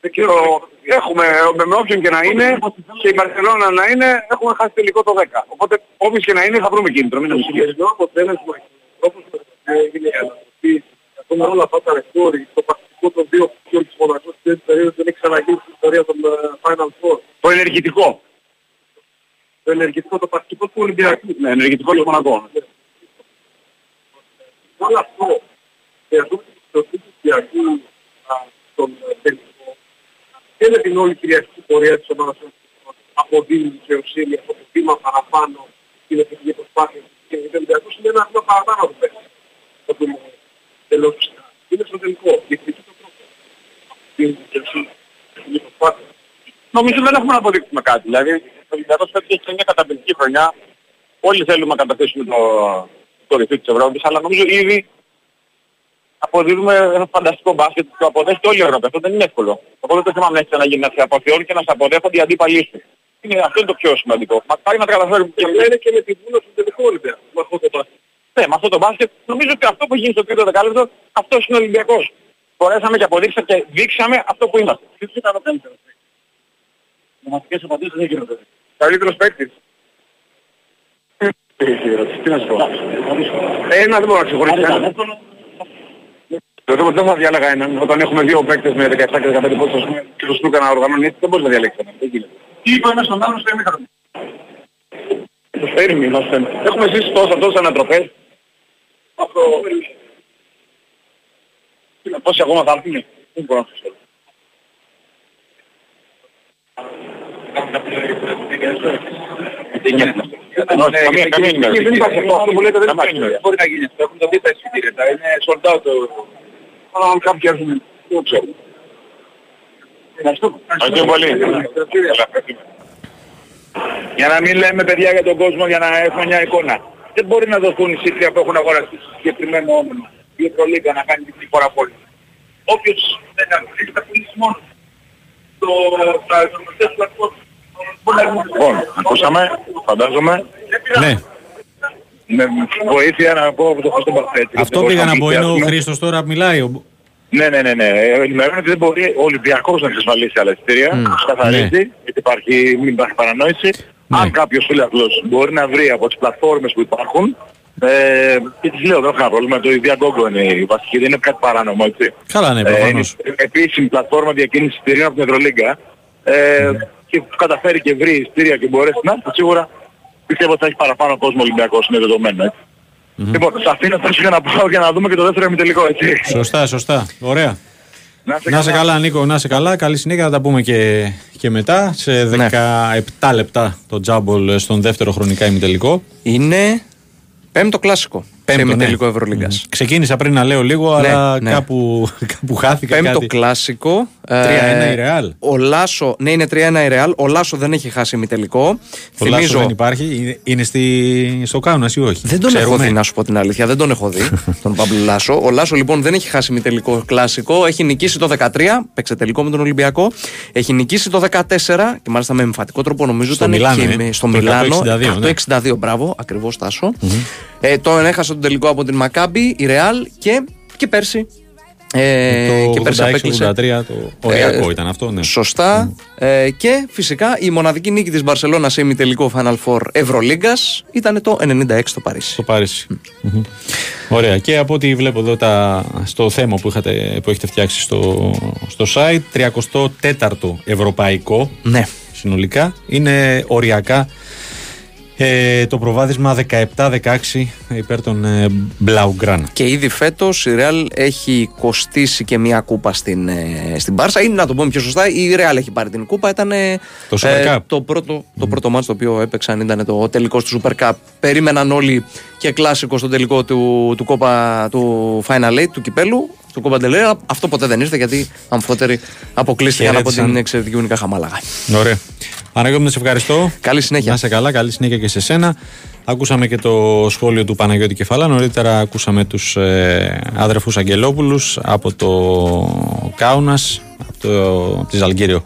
Δεν ξέρω, έχουμε, με, με όποιον και να είναι, και η Μπαρσελόνα να είναι, έχουμε χάσει τελικό το 10. Οπότε όποιος και να είναι θα βρούμε κίνητρο, μην Το ανησυχείς. σημερινό αποτέλεσμα όπως το έγινε η ανατροπή, ακόμα όλα αυτά τα ρεκόρ, το πρακτικό των δύο πιο της Μονακός στην τέτοια περίοδο δεν έχει ξαναγίνει στην ιστορία των ε, Final Four. Το ενεργητικό. Το ενεργητικό, το πρακτικό του Ολυμπιακού. Ναι, ενεργητικό και μονακό. Όλο αυτό και αυτό το του Ολυμπιακού α, στον ε, τελικό και με την όλη κυριαρχική πορεία της ομάδας αποδίδει δικαιοσύνη από το βήμα παραπάνω στην εθνική προσπάθεια και ο Ολυμπιακός είναι ένα βήμα παραπάνω από πέρσι. Το πούμε τελώς. Είναι στο τελικό. Διεκδικεί το τρόπο. Την δικαιοσύνη. Την προσπάθεια. Νομίζω δεν έχουμε να αποδείξουμε κάτι. Δηλαδή, ο Ολυμπιακός φέτος έχει μια καταπληκτική χρονιά. Όλοι θέλουμε να καταθέσουμε το, το ρηφί της Ευρώπης, αλλά νομίζω ήδη αποδίδουμε ένα φανταστικό μπάσκετ που το αποδέχεται όλη η Ευρώπη. Αυτό δεν είναι εύκολο. Οπότε το θέμα να έχεις ξαναγίνει να σε αποθεώνει και να σε αποδέχονται οι αντίπαλοι σου. Είναι, αυτό είναι το πιο σημαντικό. Μακάρι να τα καταφέρουμε Και λένε και με την βούλα του τελικό Ολυμπιακού. Με αυτό το μπάσκετ. Ναι, με αυτό το μπάσκετ νομίζω ότι αυτό που γίνει στο τρίτο δεκάλεπτο, αυτός είναι ο Ολυμπιακός. Μπορέσαμε και αποδείξαμε και δείξαμε αυτό που είμαστε. Ποιος ήταν ο καλύτερος. Νοματικές απαντήσεις δεν γίνονται. Καλύτερος παίκτης. Τι να σου πω. Ένα δεν μπορώ να ξεχωρίσω ένα. Δεν δεν θα διάλεγα έναν. Όταν έχουμε δύο παίκτες με 17 και 15 πόντους ας πούμε, και το Σλούκα να οργανώνει έτσι, δεν μπορείς να διαλέξεις έναν. Δεν γίνεται. Τι είπε ένας στον άλλον στο ημίχρονο. Το φέρνει, μας φέρνει. Έχουμε ζήσει τόσα τόσα ανατροπές. Αυτό... Πόσοι ακόμα θα έρθουν; Δεν μπορώ να σου πω. Καμία, καμία ενημέρωση. Δεν υπάρχει αυτό. Αυτό που λέτε δεν υπάρχει. Δεν μπορεί να γίνει αυτό. Έχουν το δει τα εισιτήρια. Είναι sold out το... Αν κάποιοι έρθουν. Δεν ξέρω. Ευχαριστώ. Ευχαριστώ πολύ. Για να μην λέμε παιδιά για τον κόσμο για να έχουμε μια εικόνα. Δεν μπορεί να δοθούν εισιτήρια που έχουν αγοραστεί σε συγκεκριμένο όνομα. Η Ευρωλίγκα να κάνει την χώρα πόλη. Όποιος δεν έχει τα πουλήσει μόνος. Το, τα γνωστές πλατφόρμες. Λοιπόν, ακούσαμε, φαντάζομαι. Ναι. Με βοήθεια να πω από το Χρήστο Μπαρθέτη. Αυτό πήγα να πω. Είναι ο Χρήστος τώρα που μιλάει. ο- Ναι, ναι, ναι, ναι. Ε, Ενημερώνω ότι δεν μπορεί ο Ολυμπιακός να εξασφαλίσει άλλα εισιτήρια. Μμ, Ξεκαθαρίζει, ναι. γιατί υπάρχει, μην υπάρχει παρανόηση. Αν κάποιος φίλαθλος μπορεί να βρει από τις πλατφόρμες που υπάρχουν, ε, και τις λέω, δεν έχω κανένα πρόβλημα, το Ιδιαγκόγκο είναι η βασική, δεν είναι κάτι παράνομο, έτσι. Καλά, ναι, Ε, προφανώς. είναι επίσημη πλατφόρμα διακίνησης εισιτηρίων από την Ευρωλίγκα ε, και καταφέρει και βρει εισιτήρια και μπορέσει να έρθει, σίγουρα πιστεύω ότι θα έχει παραπάνω κόσμο Ολυμπιακός, είναι δεδομένο, έτσι. Λοιπόν, σας αφήνω τόσο για να πάω για να δούμε και το δεύτερο ημιτελικό, έτσι. Σωστά, σωστά. Ωραία. Να είστε Να είσαι καλά, Νίκο, να είσαι καλά. Καλή συνέχεια, θα τα πούμε και, και μετά. Σε 17 λεπτά το τζάμπολ στον δεύτερο χρονικά ημιτελικό. Είναι πέμπτο κλασικό. Πέμπτο, σε ναι. τελικό Ευρωλίγκας. Ξεκίνησα πριν να λέω λίγο, Ναι, αλλά ναι. Κάπου, κάπου χάθηκα Πέμπτο κάτι. κλασικό. 3-1 η Ρεάλ. Ο Λάσο, ναι, είναι 3-1 η Ρεάλ. Ο Λάσο δεν έχει χάσει ημιτελικό. Ο Λάσο δεν υπάρχει. Είναι- Είναι στη, στο Κάουνα ή όχι; Δεν τον έχω Ξέρουμε. δει, να σου πω την αλήθεια. Δεν τον έχω δει, τον Παύλο Λάσο. Ο Λάσο λοιπόν δεν έχει χάσει μη τελικό κλασικό. Έχει νικήσει το 13, παίξε τελικό με τον Ολυμπιακό. Έχει νικήσει το 14 και μάλιστα με εμφατικό τρόπο νομίζω Στο ήταν Μιλάνο, και ε. με- στο Το Μιλάνο. 162, ναι. 162, μπράβο, ακριβώς Τάσο. Ε, τον έχασε τον τελικό από την Μακάμπη, η Ρεάλ και, και πέρσι. Ε, και Το πέρσι 86-83 απέκλεισε. το οριακό Ε, ήταν αυτό. Ναι. Σωστά. Ε, και φυσικά η μοναδική νίκη της Μπαρσελόνας σε ημιτελικό Final Four Ευρωλίγκας ήταν το 96 στο Παρίσι. Στο Παρίσι. Μμμ. Ωραία. Και από ό,τι βλέπω εδώ τα, στο θέμα που, είχατε, που έχετε φτιάξει στο, στο site, 34ο ευρωπαϊκό Ναι. συνολικά. Είναι οριακά ε, το προβάδισμα 17-16 υπέρ των ε, Μπλαουγκράνα. Και ήδη φέτος η Real έχει κοστίσει και μια κούπα στην, ε, στην Μπάρσα. Ή να το πούμε πιο σωστά, η Real έχει πάρει την κούπα. Ήταν Το Super Cup. το πρώτο, το πρώτο μάτς το οποίο έπαιξαν ήταν το τελικό του Super Cup. Περίμεναν όλοι και κλάσικο στο τελικό του, του, κόπα, του Final Eight, του κυπέλου, του Κόπα Ντελέρα. Αυτό ποτέ δεν ήρθε γιατί αμφότεροι αποκλείστηκαν από Χαιρέτησαν. την εξαιρετική Ουνικά Χαμάλαγα. Ωραία. Παναγιώτη, σε ευχαριστώ. Καλή συνέχεια. Να είσαι καλά, καλή συνέχεια και σε σένα. Ακούσαμε και το σχόλιο του Παναγιώτη Κεφαλά. Νωρίτερα ακούσαμε τους ε, άδερφους Αγγελόπουλους από το Κάουνας, από, το, από της Ζαλγκύριο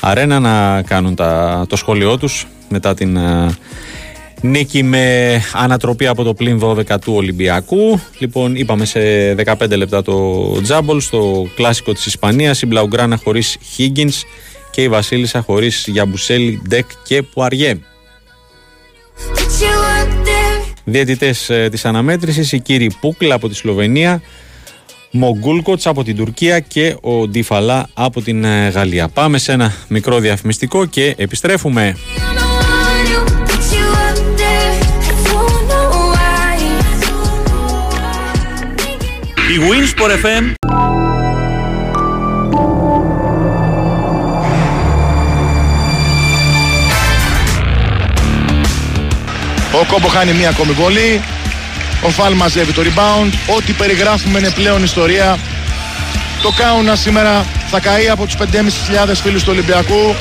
Αρένα να κάνουν τα, το σχόλιο τους μετά την ε, νίκη με ανατροπή από το πλήν 12 του Ολυμπιακού. Λοιπόν, είπαμε σε 15 λεπτά το τζάμπολ στο κλάσικο της Ισπανίας. Η Μπλαουγκράνα χωρίς Higgins και η Βασίλισσα χωρίς Γιαμπουσέλη, Ντεκ και Πουαριέ. Διαιτητές ε, της αναμέτρησης, η κύριοι Πούκλα από τη Σλοβενία, Μογκούλκοτς από την Τουρκία και ο Ντιφαλά από την ε, Γαλλία. Πάμε σε ένα μικρό διαφημιστικό και επιστρέφουμε. Η Winsport FM Ο Κόμπο χάνει μία ακόμη βολή. Ο Φάλ μαζεύει το rebound. Ό,τι περιγράφουμε είναι πλέον ιστορία. Το Κάουνα σήμερα θα καεί από τους 5.500 φίλους του Ολυμπιακού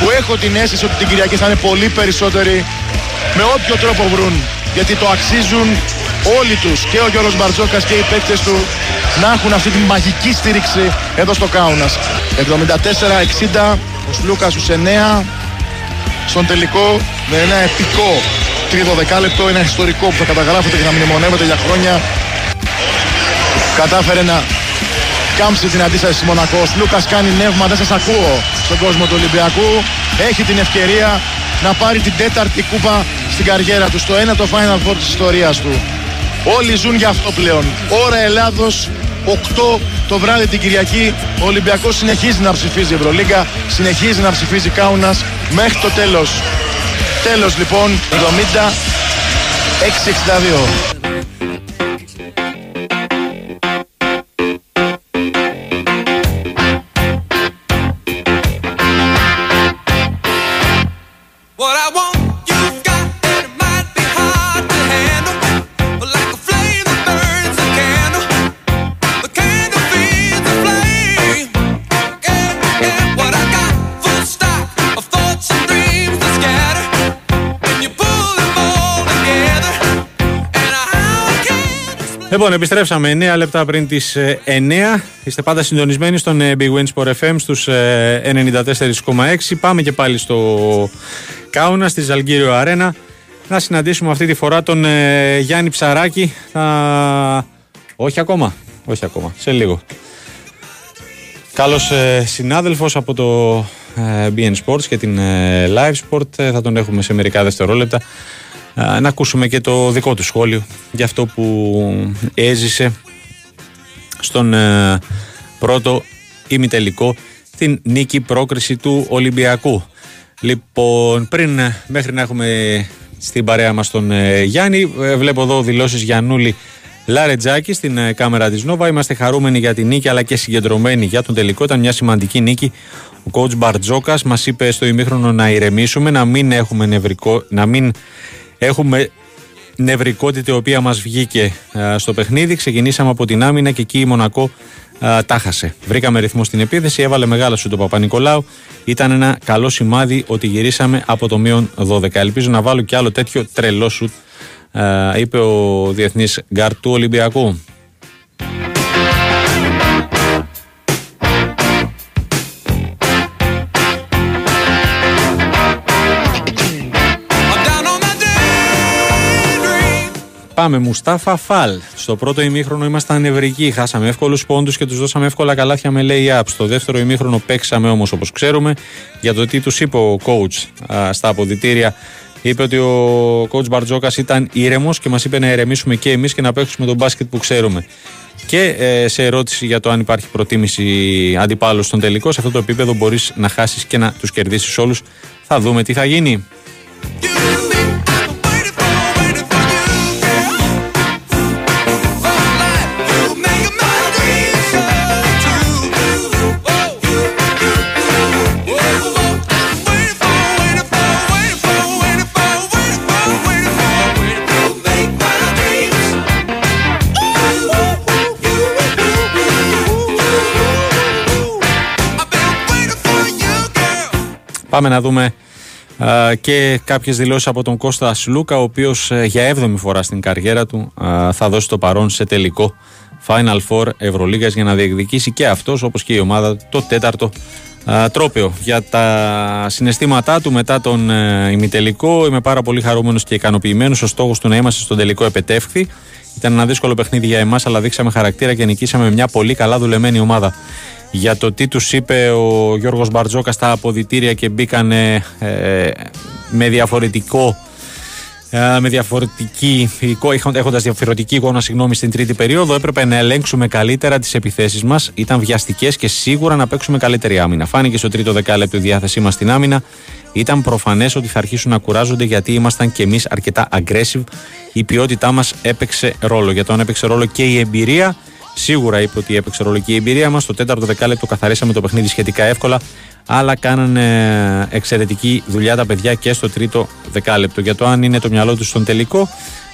που έχω την αίσθηση ότι την Κυριακή θα είναι πολύ περισσότεροι με όποιο τρόπο βρουν γιατί το αξίζουν όλοι τους και ο Γιώργος Μπαρτζόκας και οι παίκτες του να έχουν αυτή τη μαγική στήριξη εδώ στο Κάουνας 74-60 ο Σλούκας στους 9 στον τελικό με ένα επικό τρίτο δεκάλεπτο, ένα ιστορικό που θα καταγράφεται και θα μνημονεύεται για χρόνια. Κατάφερε να κάμψει την αντίσταση της Μονακός. Λούκας κάνει νεύμα, δεν σας ακούω στον κόσμο του Ολυμπιακού. Έχει την ευκαιρία να πάρει την τέταρτη κούπα στην καριέρα του, στο ένα το Final Four της ιστορίας του. Όλοι ζουν για αυτό πλέον. Ώρα Ελλάδος, 8 το βράδυ την Κυριακή. Ο Ολυμπιακός συνεχίζει να ψηφίζει Ευρωλίγκα, συνεχίζει να ψηφίζει Κάουνας μέχρι το τέλος. Τέλος λοιπόν, 70 662. Λοιπόν, επιστρέψαμε 9 λεπτά πριν τις 9. Είστε πάντα συντονισμένοι στον ε, Big Win Sport FM στους 94,6. Πάμε και πάλι στο Κάουνα, στη Ζαλγκύριο Αρένα. Να συναντήσουμε αυτή τη φορά τον ε, Γιάννη Ψαράκη. Θα... Όχι ακόμα. Όχι ακόμα. Σε λίγο. Καλός ε, συνάδελφος από το ε, BN Sports και την ε, Live Sport. Ε, θα τον έχουμε σε μερικά δευτερόλεπτα. Να ακούσουμε και το δικό του σχόλιο για αυτό που έζησε στον πρώτο ημιτελικό την νίκη πρόκριση του Ολυμπιακού. Λοιπόν, πριν μέχρι να έχουμε στην παρέα μας τον Γιάννη, βλέπω εδώ δηλώσεις Γιαννούλη Λαρετζάκη στην κάμερα της Νόβα. Είμαστε χαρούμενοι για την νίκη αλλά και συγκεντρωμένοι για τον τελικό. Ήταν μια σημαντική νίκη ο coach Μπαρτζόκας μας είπε στο ημίχρονο να ηρεμήσουμε, να μην έχουμε, νευρικό, να μην έχουμε νευρικότητα η οποία μας βγήκε στο παιχνίδι. Ξεκινήσαμε από την άμυνα και εκεί η Μονακό α, τα 'χασε. Βρήκαμε ρυθμό στην επίθεση, έβαλε μεγάλα σουτ ο Παπανικολάου. Ήταν ένα καλό σημάδι ότι γυρίσαμε από το μείον 12. Ελπίζω να βάλω και άλλο τέτοιο τρελό σουτ, είπε ο διεθνής γκαρντ του Ολυμπιακού. Πάμε, Μουστάφα Φαλ. Στο πρώτο ημίχρονο ήμασταν νευρικοί. Χάσαμε εύκολους πόντους και τους δώσαμε εύκολα καλάθια με lay-up. Στο δεύτερο ημίχρονο παίξαμε όμως όπως ξέρουμε. Για το τι τους είπε ο coach α, στα αποδητήρια, είπε ότι ο coach Μπαρτζόκας ήταν ήρεμος και μας είπε να ηρεμήσουμε και εμείς και να παίξουμε τον μπάσκετ που ξέρουμε. Και ε, σε ερώτηση για το αν υπάρχει προτίμηση αντιπάλου στον τελικό, σε αυτό το επίπεδο μπορείς να χάσεις και να τους κερδίσεις όλους. Θα δούμε τι θα γίνει. Πάμε να δούμε και κάποιες δηλώσεις από τον Κώστας Σλούκα ο οποίος ε, για έβδομη φορά στην καριέρα του θα δώσει το παρόν σε τελικό Final Four Ευρωλίγας για να διεκδικήσει και αυτός όπως και η ομάδα το τέταρτο τρόπαιο για τα συναισθήματά του μετά τον ε, ημιτελικό. Είμαι πάρα πολύ χαρούμενος και ικανοποιημένος. Ο στόχος του να είμαστε στον τελικό επετεύχθη. Ήταν ένα δύσκολο παιχνίδι για εμάς αλλά δείξαμε χαρακτήρα και νικήσαμε μια πολύ καλά δουλεμένη ομάδα για το τι τους είπε ο Γιώργος Μπαρτζόκας στα αποδητήρια και μπήκανε ε, με διαφορετικό ε, με διαφορετική έχοντας διαφορετική εικόνα συγγνώμη στην τρίτη περίοδο έπρεπε να ελέγξουμε καλύτερα τις επιθέσεις μας. Ήταν βιαστικές και σίγουρα να παίξουμε καλύτερη άμυνα. Φάνηκε στο τρίτο δεκάλεπτο η διάθεσή μας στην άμυνα. Ήταν προφανές ότι θα αρχίσουν να κουράζονται γιατί ήμασταν και εμείς αρκετά aggressive. Η ποιότητά μας έπαιξε ρόλο. Για το αν έπαιξε ρόλο και η εμπειρία Σίγουρα είπε ότι έπαιξε ρόλο και η εμπειρία μας. Στο τέταρτο δεκάλεπτο καθαρίσαμε το παιχνίδι σχετικά εύκολα. Αλλά κάνανε εξαιρετική δουλειά τα παιδιά και στο τρίτο δεκάλεπτο. Για το αν είναι το μυαλό τους στον τελικό,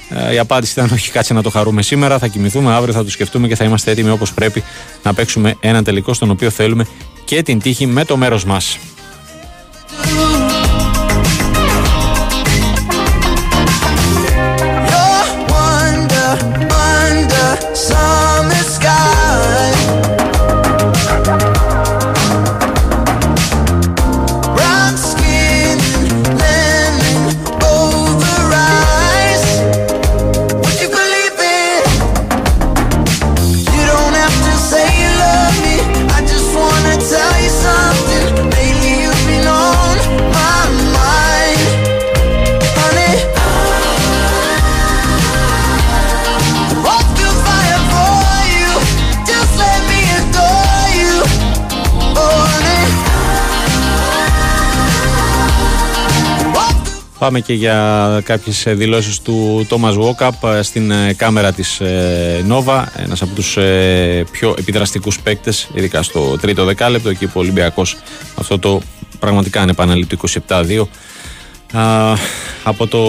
ε, η απάντηση ήταν όχι κάτσε να το χαρούμε σήμερα. Θα κοιμηθούμε αύριο, θα το σκεφτούμε και θα είμαστε έτοιμοι όπως πρέπει να παίξουμε ένα τελικό στον οποίο θέλουμε και την τύχη με το μέρος μας. Πάμε και για κάποιες ε, δηλώσεις του Τόμας Βόκαπ ε, στην ε, κάμερα της Νόβα, ένας από τους πιο επιδραστικούς παίκτες, ειδικά στο τρίτο δεκάλεπτο, εκεί που ο Ολυμπιακός αυτό το πραγματικά είναι επαναλήπτω 27-2. από το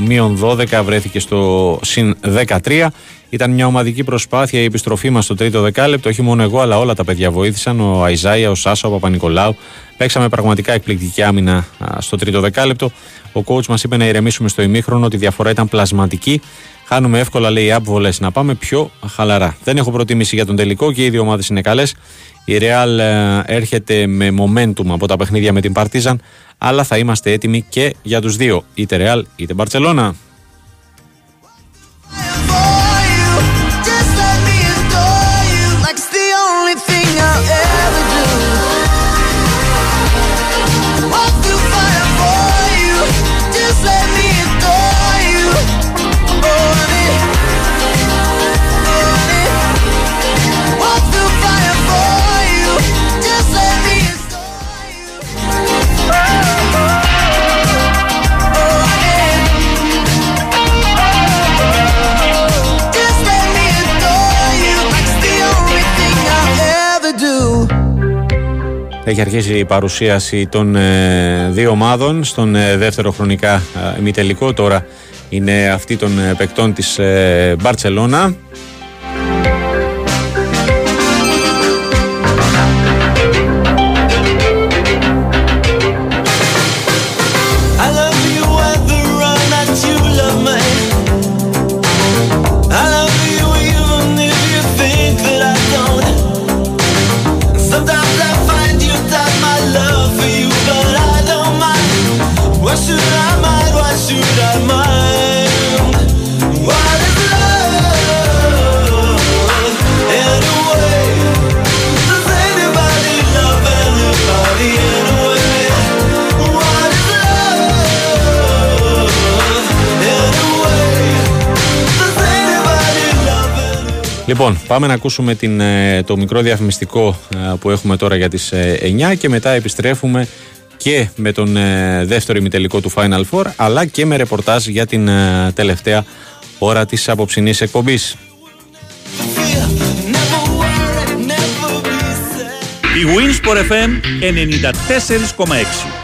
μείον 12 βρέθηκε στο συν 13. Ήταν μια ομαδική προσπάθεια η επιστροφή μας στο τρίτο δεκάλεπτο. Όχι μόνο εγώ, αλλά όλα τα παιδιά βοήθησαν. Ο Αϊζάια, ο Σάσα, ο Παπα-Νικολάου. Παίξαμε πραγματικά εκπληκτική άμυνα α, στο τρίτο δεκάλεπτο. Ο coach μας είπε να ηρεμήσουμε στο ημίχρονο ότι η διαφορά ήταν πλασματική. Χάνουμε εύκολα, λέει, άπβολες να πάμε πιο χαλαρά. Δεν έχω προτίμηση για τον τελικό και οι δύο ομάδες είναι καλές. Η Real ε, έρχεται με momentum από τα παιχνίδια με την Partizan, αλλά θα είμαστε έτοιμοι και για τους δύο, είτε Real είτε Barcelona. out. Έχει αρχίσει η παρουσίαση των ε, δύο ομάδων στον ε, δεύτερο χρονικά ε, ημιτελικό. Τώρα είναι αυτή των ε, παικτών της ε, Μπαρτσελώνα. Λοιπόν, πάμε να ακούσουμε την, ε, το μικρό διαφημιστικό ε, που έχουμε τώρα για τις ε, 9 και μετά επιστρέφουμε και με τον ε, δεύτερο ημιτελικό του Final Four αλλά και με ρεπορτάζ για την ε, τελευταία ώρα της απόψινής εκπομπής. Η Winsport FM 94,6.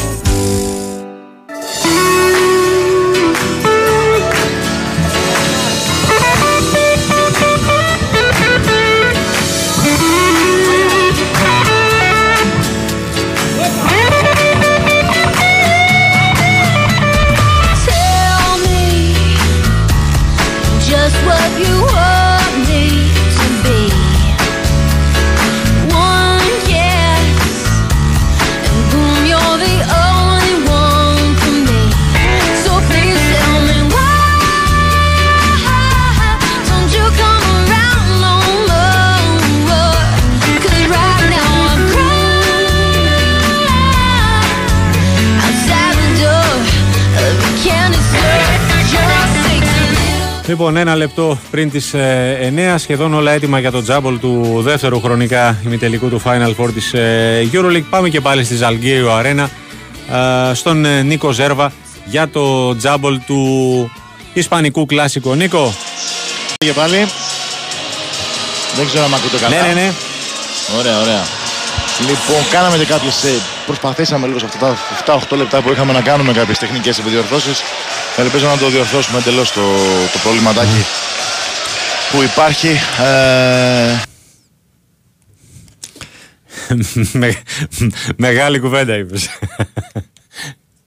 Λοιπόν, ένα λεπτό πριν τις ε, 9, σχεδόν όλα έτοιμα για το τζάμπολ του δεύτερου χρονικά ημιτελικού του Final Four της ε, EuroLeague. Πάμε και πάλι στη Ζαλγκύριο Αρένα ε, στον ε, Νίκο Ζέρβα για το τζάμπολ του Ισπανικού κλάσικο. Νίκο. Και πάλι. Δεν ξέρω αν ακούτε καλά. Ναι, ναι, ναι. Ωραία, ωραία. Λοιπόν, κάναμε και κάποιες, ε, προσπαθήσαμε λίγο σε αυτά τα 7-8 λεπτά που είχαμε να κάνουμε κάποιες τεχνικές επιδιορθώσεις. Ελπίζω να το διορθώσουμε εντελώς το, το προβληματάκι που υπάρχει. Ε, Με- Μεγάλη κουβέντα είπες.